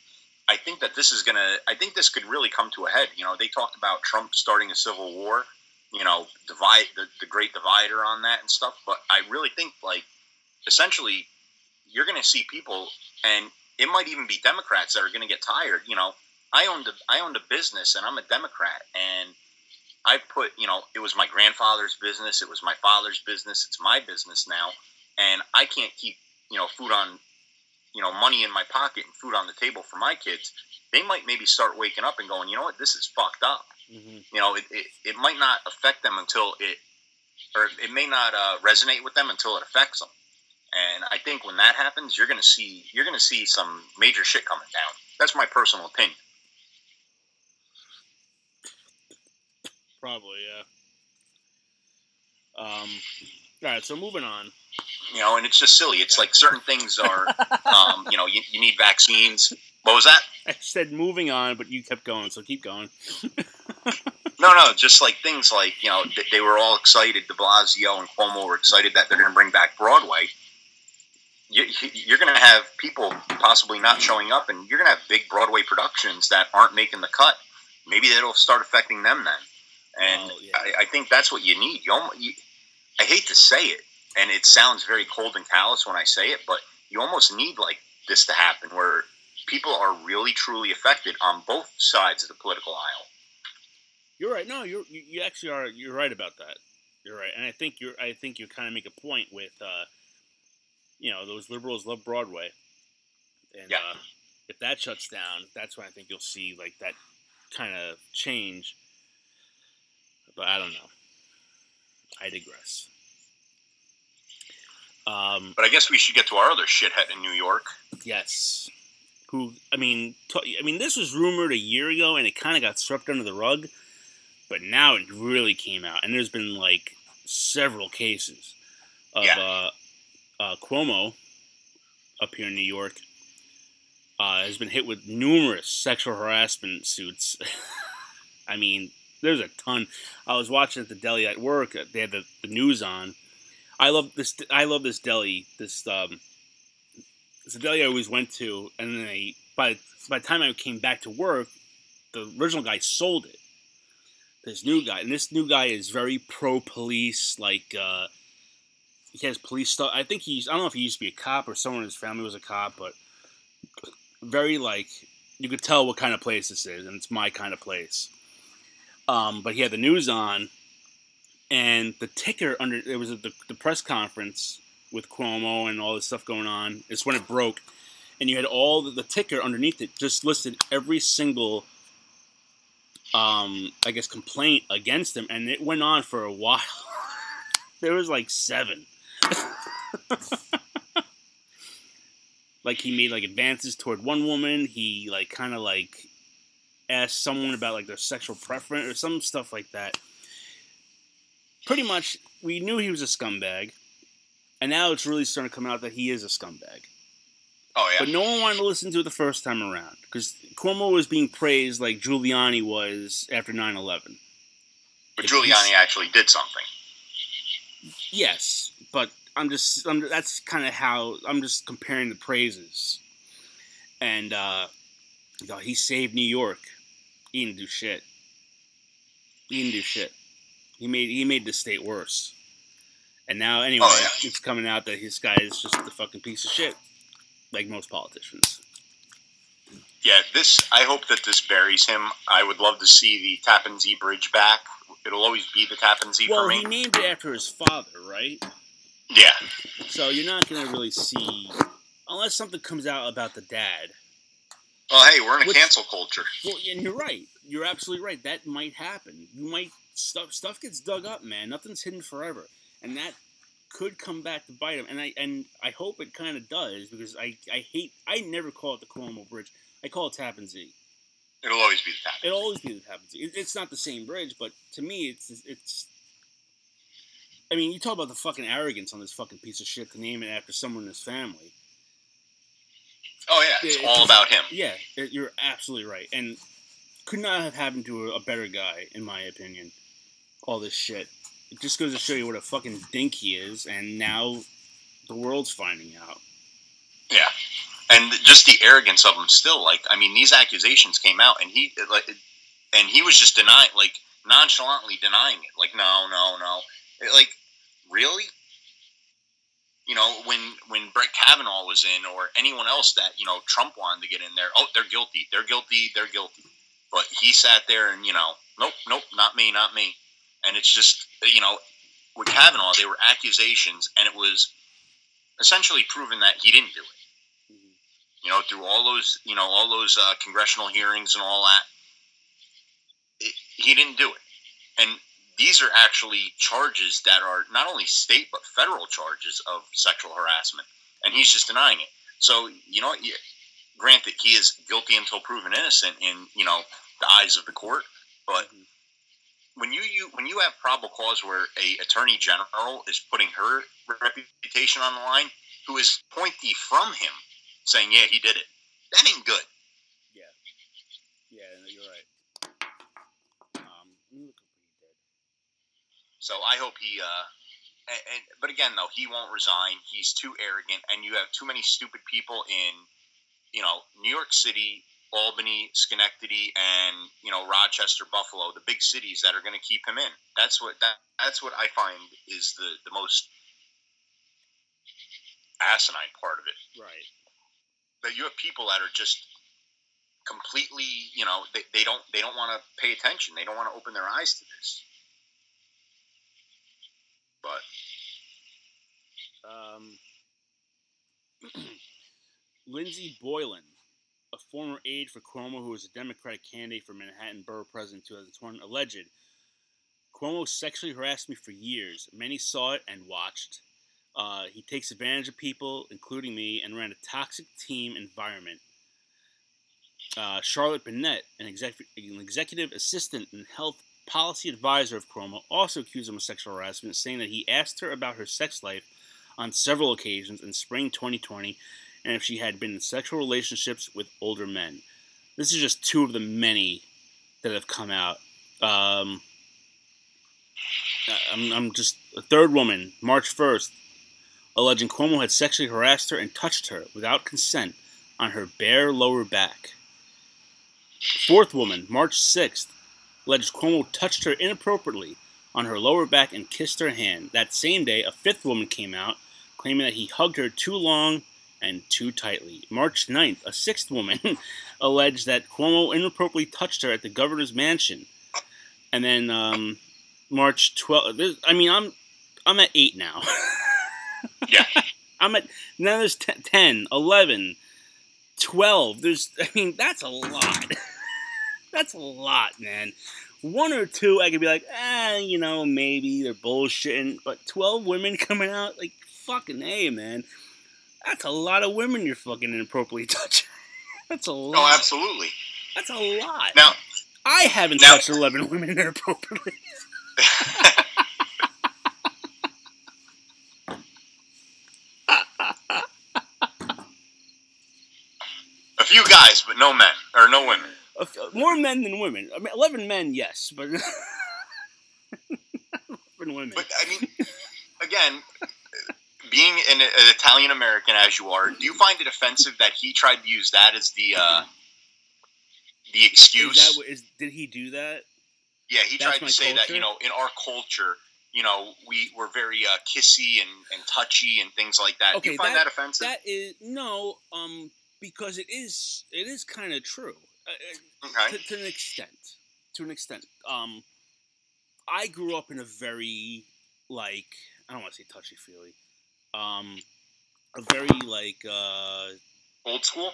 i think that this is gonna i think this could really come to a head you know they talked about trump starting a civil war you know divide the, the great divider on that and stuff but i really think like essentially you're gonna see people and it might even be democrats that are gonna get tired you know i owned a i owned a business and i'm a democrat and I put, you know, it was my grandfather's business, it was my father's business, it's my business now, and I can't keep, you know, food on, you know, money in my pocket and food on the table for my kids. They might maybe start waking up and going, you know what, this is fucked up. hmm You know, it, it, it might not affect them until it, or it may not uh, resonate with them until it affects them. And I think when that happens, you're gonna see you're gonna see some major shit coming down. That's my personal opinion. Probably, yeah. Um. All right, so moving on. You know, and it's just silly. It's like certain things are, um, you know, you, you need vaccines. What was that? I said moving on, but you kept going, so keep going. No, no, just like things like you know they, were all excited. De Blasio and Cuomo were excited that they're going to bring back Broadway. You, you- you're going to have people possibly not showing up, and you're going to have big Broadway productions that aren't making the cut. Maybe that'll start affecting them then. And Oh, yeah. I, I think that's what you need. You, almost, you, I hate to say it, and it sounds very cold and callous when I say it, but you almost need like this to happen, where people are really truly affected on both sides of the political aisle. You're right. No, you're you, you actually are. You're right about that. You're right, and I think you're. I think you kind of make a point with, uh, you know, those liberals love Broadway, and Yeah. uh, if that shuts down, that's when I think you'll see like that kind of change. But I don't know. I digress. Um, But I guess we should get to our other shithead in New York. Yes. Who? I mean, t- I mean, this was rumored a year ago, and it kind of got swept under the rug. But now it really came out, and there's been like several cases of Yeah. uh, uh, Cuomo up here in New York uh, has been hit with numerous sexual harassment suits. I mean, there's a ton. I was watching at the deli at work. They had the, the news on. I love this. I love this deli. This um, it's a deli I always went to, and then they by by the time I came back to work, the original guy sold it. This new guy, and this new guy is very pro police. Like uh, he has police stuff. I think he's. I don't know if he used to be a cop or someone in his family was a cop, but very like you could tell what kind of place this is, and it's my kind of place. Um, but he had the news on, and the ticker under it was at the, the press conference with Cuomo and all this stuff going on. It's when it broke, and you had all the, the ticker underneath it just listed every single, um, I guess, complaint against him, and it went on for a while. there was like seven. like he made like advances toward one woman. He like kind of like asked someone about like their sexual preference or some stuff like that. Pretty much, we knew he was a scumbag, and now it's really starting to come out that he is a scumbag. Oh yeah, But no one wanted to listen to it the first time around because Cuomo was being praised like Giuliani was after 9 11. but Giuliani actually did something. Yes, but I'm just I'm, that's kind of how I'm just comparing the praises. And uh you know, he saved New York. He didn't do shit. He didn't do shit. He made he made the state worse. And now anyway, Oh, yeah. it's coming out that this guy is just a fucking piece of shit, like most politicians. Yeah, this. I hope that this buries him. I would love to see the Tappan Zee Bridge back. It'll always be the Tappan Zee Well, for he named it after his father, right? Yeah, So you're not gonna really see unless something comes out about the dad. Well, hey, we're in a cancel culture. Well, and you're right. You're absolutely right. That might happen. You might stuff stuff gets dug up, man. Nothing's hidden forever, and that could come back to bite him. And I and I hope it kind of does because I I hate. I never call it the Cuomo Bridge. I call it Tappan Zee. It'll always be the Tappan. It'll always be the Tappan Zee. It, it's not the same bridge, but to me, it's it's. I mean, you talk about the fucking arrogance on this fucking piece of shit to name it after someone in his family. Oh yeah, it's Yeah, all it's- about him. Yeah, it- you're absolutely right, and could not have happened to a, a better guy, in my opinion. All this shit, it just goes to show you what a fucking dink he is, and now the world's finding out. Yeah, and just the arrogance of him. Still, like, I mean, these accusations came out, and he like, and he was just denying, like, nonchalantly denying it. Like, no, no, no. It, like, really? You know, when when Brett Kavanaugh was in, or anyone else that you know Trump wanted to get in there, oh, they're guilty, they're guilty, they're guilty. But he sat there and you know, nope, nope, not me, not me. And it's just you know, with Kavanaugh, they were accusations, and it was essentially proven that he didn't do it. You know, through all those you know all those uh, congressional hearings and all that, it, he didn't do it. And these are actually charges that are not only state but federal charges of sexual harassment, and he's just denying it. So you know, granted, he is guilty until proven innocent in you know the eyes of the court, but mm-hmm. when you, you when you have probable cause where a attorney general is putting her reputation on the line, who is appointee from him, saying, "Yeah, he did it," that ain't good. Yeah. Yeah, no, you're right. Um, let me look up what he did. So I hope he. Uh, and, and but again, though, he won't resign. He's too arrogant, and you have too many stupid people in, you know, New York City, Albany, Schenectady, and you know Rochester, Buffalo, the big cities that are going to keep him in. That's what that that's what I find is the the most asinine part of it. Right. That you have people that are just completely, you know, they, they don't they don't want to pay attention. They don't want to open their eyes to this. But Um, Lindsey Boylan, a former aide for Cuomo who was a Democratic candidate for Manhattan Borough President in 2020, alleged Cuomo sexually harassed me for years. Many saw it and watched. Uh, he takes advantage of people, including me, and ran a toxic team environment. Uh, Charlotte Bennett, an, exec- an executive assistant in health policy advisor of Cuomo, also accused him of sexual harassment, saying that he asked her about her sex life on several occasions in spring 2020 and if she had been in sexual relationships with older men. This is just two of the many that have come out. Um, I'm, I'm just a third woman, March 1st, alleging Cuomo had sexually harassed her and touched her without consent on her bare lower back. Fourth woman, March 6th, alleged Cuomo touched her inappropriately on her lower back and kissed her hand. That same day, a fifth woman came out claiming that he hugged her too long and too tightly. March 9th, a sixth woman alleged that Cuomo inappropriately touched her at the governor's mansion. And then um, March 12th, there's- I mean, I'm I'm at 8 now. yeah, I'm at now there's 10, 10 11 12 there's i mean that's a lot that's a lot man. One or two i could be like ah you know maybe they're bullshitting but 12 women coming out like fucking hey man. That's a lot of women you're fucking inappropriately touching. That's a lot. no, absolutely. that's a lot. Now, i haven't now- touched 11 women inappropriately. A few guys, but no men or no women. More men than women i mean 11 men yes but 11 women But I mean, again, being an, an Italian American as you are, do you find it offensive that he tried to use that as the uh, the excuse? that what is? Did he do that? yeah, he that's tried to say that you know, in our culture, you know, we we're very uh, kissy and, and touchy and things like that. do Okay, you find that- that, offensive? That is no, um, because it is it is kind of true okay. uh, to, to an extent. To an extent, um, I grew up in a very like I don't want to say touchy feely, um, a very like uh, Old school.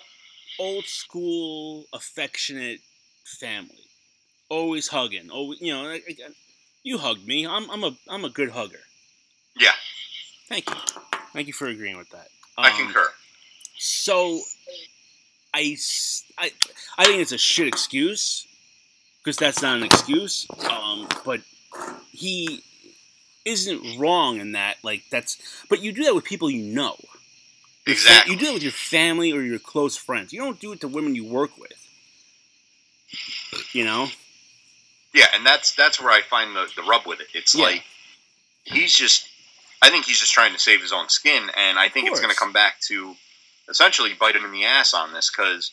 old school affectionate family, always hugging. Always, you know, like, you hugged me. I'm I'm a I'm a good hugger. Yeah, Thank you. Thank you for agreeing with that. I Um, concur. So, I, I, I think it's a shit excuse because that's not an excuse. Um, but he isn't wrong in that. Like that's, but you do that with people you know. Exactly. You do it with your family or your close friends. You don't do it to women you work with. You know. Yeah, and that's that's where I find the, the rub with it. It's Yeah. like he's just I think he's just trying to save his own skin and I think it's going to come back to essentially bite him in the ass on this cuz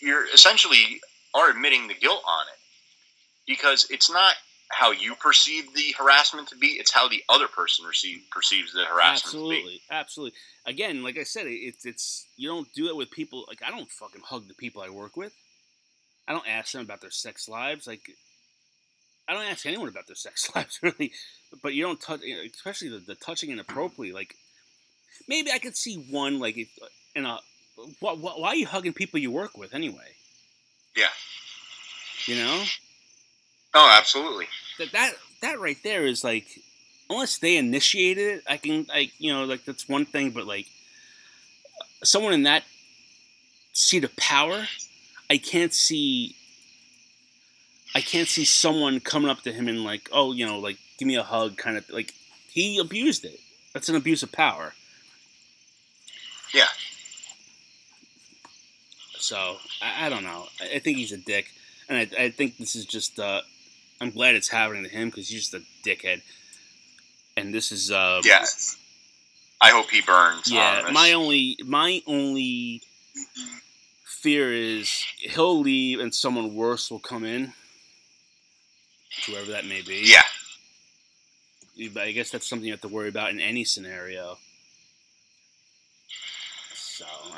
you're essentially are admitting the guilt on it. Because it's not how you perceive the harassment to be, it's how the other person receive, perceives the harassment to be. Absolutely, absolutely. Again, like I said, it's it's you don't do it with people. Like I don't fucking hug the people I work with. I don't ask them about their sex lives. Like, I don't ask anyone about their sex lives really. But you don't touch, especially the, the touching inappropriately. Like, maybe I could see one like if uh, in a. Why, why are you hugging people you work with anyway? Yeah. You know Oh, absolutely. that that that right there is like unless they initiated it i can like you know like that's one thing but like someone in that seat of power i can't see i can't see someone coming up to him and like oh you know like give me a hug kind of like he abused it that's an abuse of power Yeah. so i, I don't know I, I think he's a dick and I, I think this is just uh i'm glad it's happening to him because he's just a dickhead and this is uh Yeah. I hope he burns. Yeah, this. my only my only fear is he'll leave and someone worse will come in, whoever that may be. Yeah. But I guess that's something you have to worry about in any scenario.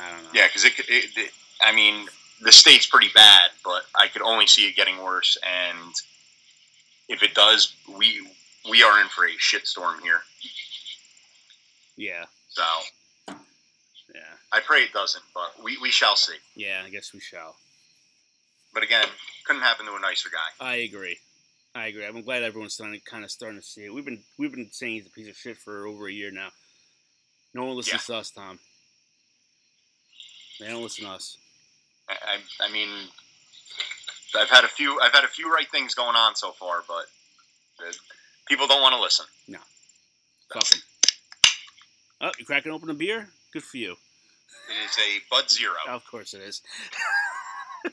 So I don't know. Yeah, because it, it, it. I mean, the state's pretty bad, but I could only see it getting worse. And if it does, we we are in for a shitstorm here. Yeah. So Yeah. I pray it doesn't, but we, we shall see. Yeah. I guess we shall. But again, couldn't happen to a nicer guy. I agree. I agree. I'm glad everyone's starting, kind of starting to see it. We've been we've been saying he's a piece of shit for over a year now. No one listens to us, Tom. They don't listen to us. I, I, mean, I've had a few I've had a few right things going on so far, but people don't want to listen. No. Fuck. Oh, you cracking open a beer? Good for you. It is a Bud Zero. Of course it is.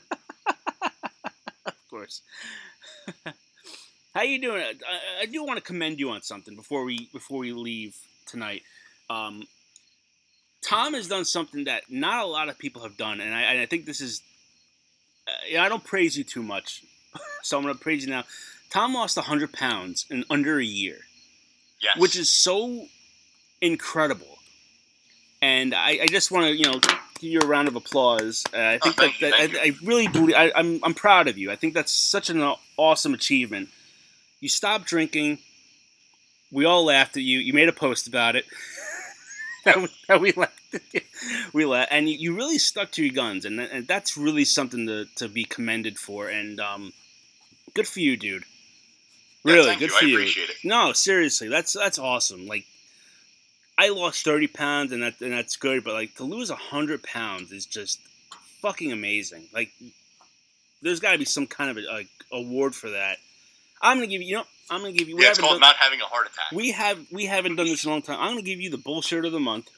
of course. How you doing? I, I do want to commend you on something before we before we leave tonight. Um, Tom has done something that not a lot of people have done, and I, and I think this is. Uh, yeah, I don't praise you too much, so I'm going to praise you now. Tom lost 100 pounds in under a year Yes. which is so incredible. And I, I just want to, you know, give you a round of applause. Uh, I think Oh, that, you, that I, I really believe I, I'm I'm proud of you. I think that's such an awesome achievement. You stopped drinking. We all laughed at you. You made a post about it. that, we, that we laughed. we laughed, and you, you really stuck to your guns, and, and that's really something to, to be commended for. And um, good for you, dude. Really, thank good you. for you. No, seriously, that's that's awesome. Like, I lost thirty pounds, and that and that's good. But like to lose hundred pounds is just fucking amazing. Like, there's got to be some kind of a, a award for that. I'm gonna give you. You know, I'm gonna give you. We Yeah, it's called done, not having a heart attack. we have we haven't done this in a long time. I'm gonna give you the bullshit of the month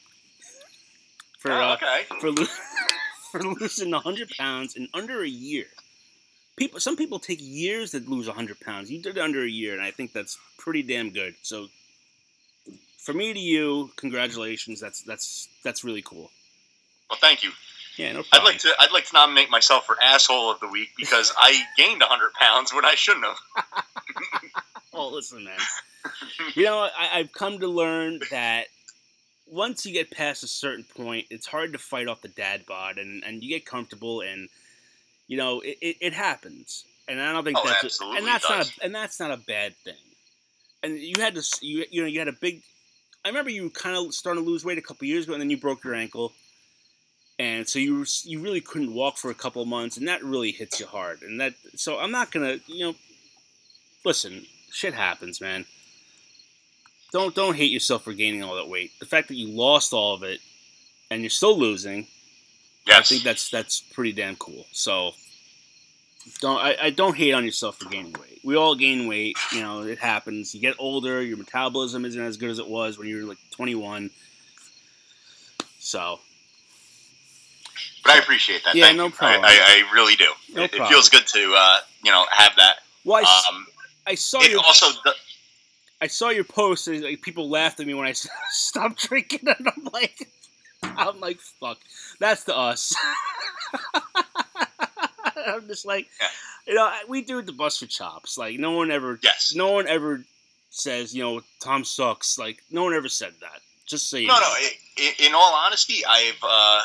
for Oh, uh, for lo- for losing hundred pounds in under a year. People, some people take years to lose hundred pounds. You did it under a year, and I think that's pretty damn good. So, for me to you, congratulations. That's that's that's really cool. Well, thank you. Yeah, no problem. I'd like to. I'd like to nominate myself for asshole of the week because I gained 100 pounds when I shouldn't have. Oh, listen, man. you know. I, I've come to learn that once you get past a certain point, it's hard to fight off the dad bod, and, and you get comfortable, and you know it, it, it happens. And I don't think Oh, that's absolutely and that's not a, and that's not a bad thing. And you had to you you know you had a big. I remember you kind of starting to lose weight a couple years ago, and then you broke your ankle, and so you were, you really couldn't walk for a couple of months, and that really hits you hard. And that so I'm not gonna you know listen, shit happens, man. Don't don't hate yourself for gaining all that weight. The fact that you lost all of it and you're still losing, I think that's that's pretty damn cool. So don't I, I don't hate on yourself for gaining weight. We all gain weight, you know, it happens. You get older, your metabolism isn't as good as it was when you were like 21. So but I appreciate that. Yeah, Thank no problem. I, I, I really do. No it, it feels good to uh, you know have that. well, I, Um, I saw it your also do- I saw your post and like, people laughed at me when I stopped drinking and I'm like I'm like fuck. That's to us. I'm just like Yeah. you know, we do the bust for chops. Like no one ever yes. no one ever says, you know, Tom sucks. Like no one ever said that. Just so you No, know. no. i i in all honesty, I've uh,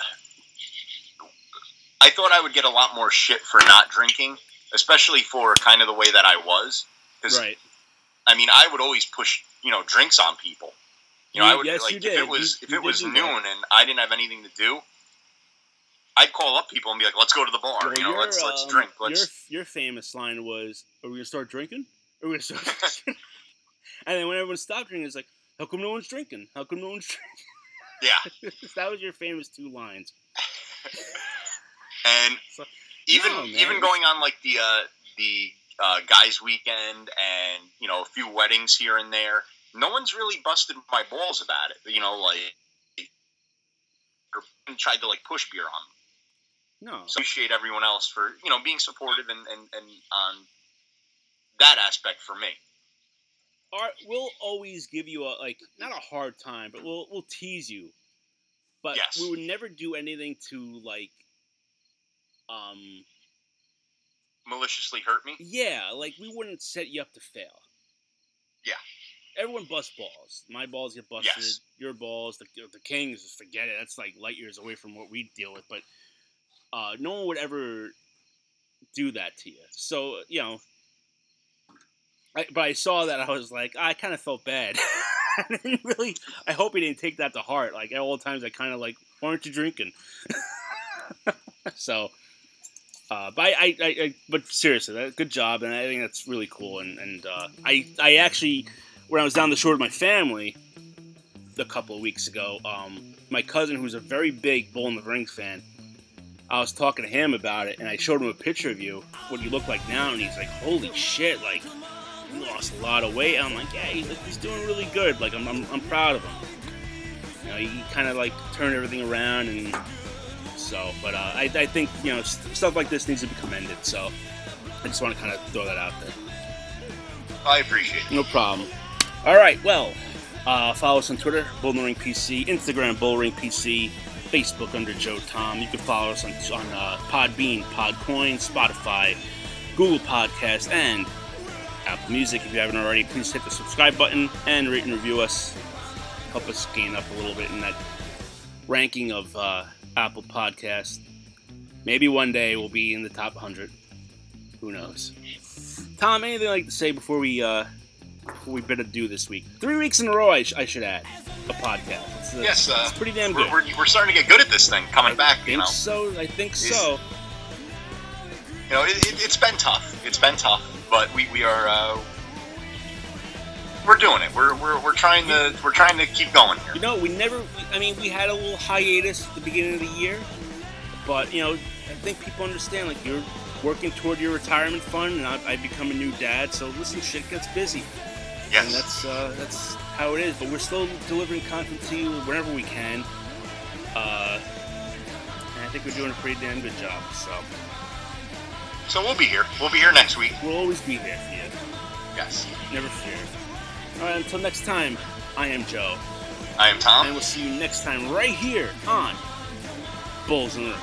I thought I would get a lot more shit for not drinking, especially for kind of the way that I was. Right. I mean, I would always push you know drinks on people. You know, You- I would yes, like if did. it was You- if you it was noon that. and I didn't have anything to do, I'd call up people and be like, "Let's go to the bar. Well, you know, let's let's um, drink. Let's." Your, your famous line was, "Are we gonna start drinking? Are we gonna start?" drinking?" and then when everyone stopped drinking, it's like, "How come no one's drinking? How come no one's drinking?" Yeah, that was your famous two lines. and So- even No, even going on like the uh, the uh, guys' weekend and you know a few weddings here and there, no one's really busted my balls about it. You know, like or tried to like push beer on me. No, So appreciate everyone else for you know being supportive and and, and on that aspect for me. Art we'll always give you a like not a hard time, but we'll we'll tease you. But Yes. we would never do anything to like, um, Maliciously hurt me. yeah, like we wouldn't set you up to fail. Yeah. Everyone busts balls. My balls get busted. Yes. Your balls, the the Kings, just forget it. That's like light years away from what we deal with. But uh, no one would ever do that to you. So you know, I, but I saw that I was like, I kind of felt bad. I didn't really. I hope he didn't take that to heart. Like at all times, I kind of like, why aren't you drinking? so. Uh, but I, I, I, but seriously, that, good job, and I think that's really cool. And, and uh, I, I actually, when I was down the shore with my family a couple of weeks ago, um, my cousin, who's a very big Bull in the Rings fan, I was talking to him about it, and I showed him a picture of you, what you look like now, and he's like, "Holy shit! Like, you lost a lot of weight." I'm like, "Yeah, he's, he's doing really good. Like, I'm, I'm, I'm proud of him." You know, he kind of like turned everything around, and so. But uh, I, I think you know st- stuff like this needs to be commended. So I just want to kind of throw that out there. I appreciate it. No problem. All right, well, uh, follow us on Twitter, Bullring PC, Instagram, Bullring PC, Facebook under Joe Tom. You can follow us on, on uh, Podbean, Podcoin, Spotify, Google Podcast, and Apple Music. If you haven't already, please hit the subscribe button and rate and review us. Help us gain up a little bit in that ranking of uh, Apple Podcast. Maybe one day we'll be in the top 100. Who knows? Tom, anything like to say before we uh, before we bid adieu this week? Three weeks in a row, I, sh- I should add a podcast. It's, uh, Yes, uh, it's pretty damn good. We're, we're, we're starting to get good at this thing, coming back. I You know, so. I think so. you know, it, it, it's been tough. It's been tough, but we, we are uh, we're doing it. We're, we're, we're trying to we're trying to keep going here. You know, we never. I mean, we had a little hiatus at the beginning of the year, but you know, I think people understand. Like you're working toward your retirement fund, and I, I become a new dad. So listen, shit gets busy, and Yes, that's uh, that's how it is. But we're still delivering content to you whenever we can. Uh, and I think we're doing a pretty damn good job. So so we'll be here. We'll be here next week. we'll always be there for you. Yes, Never fear. All right, until next time, I am Joe. I am Tom. And we'll see you next time right here on Bulls and Room.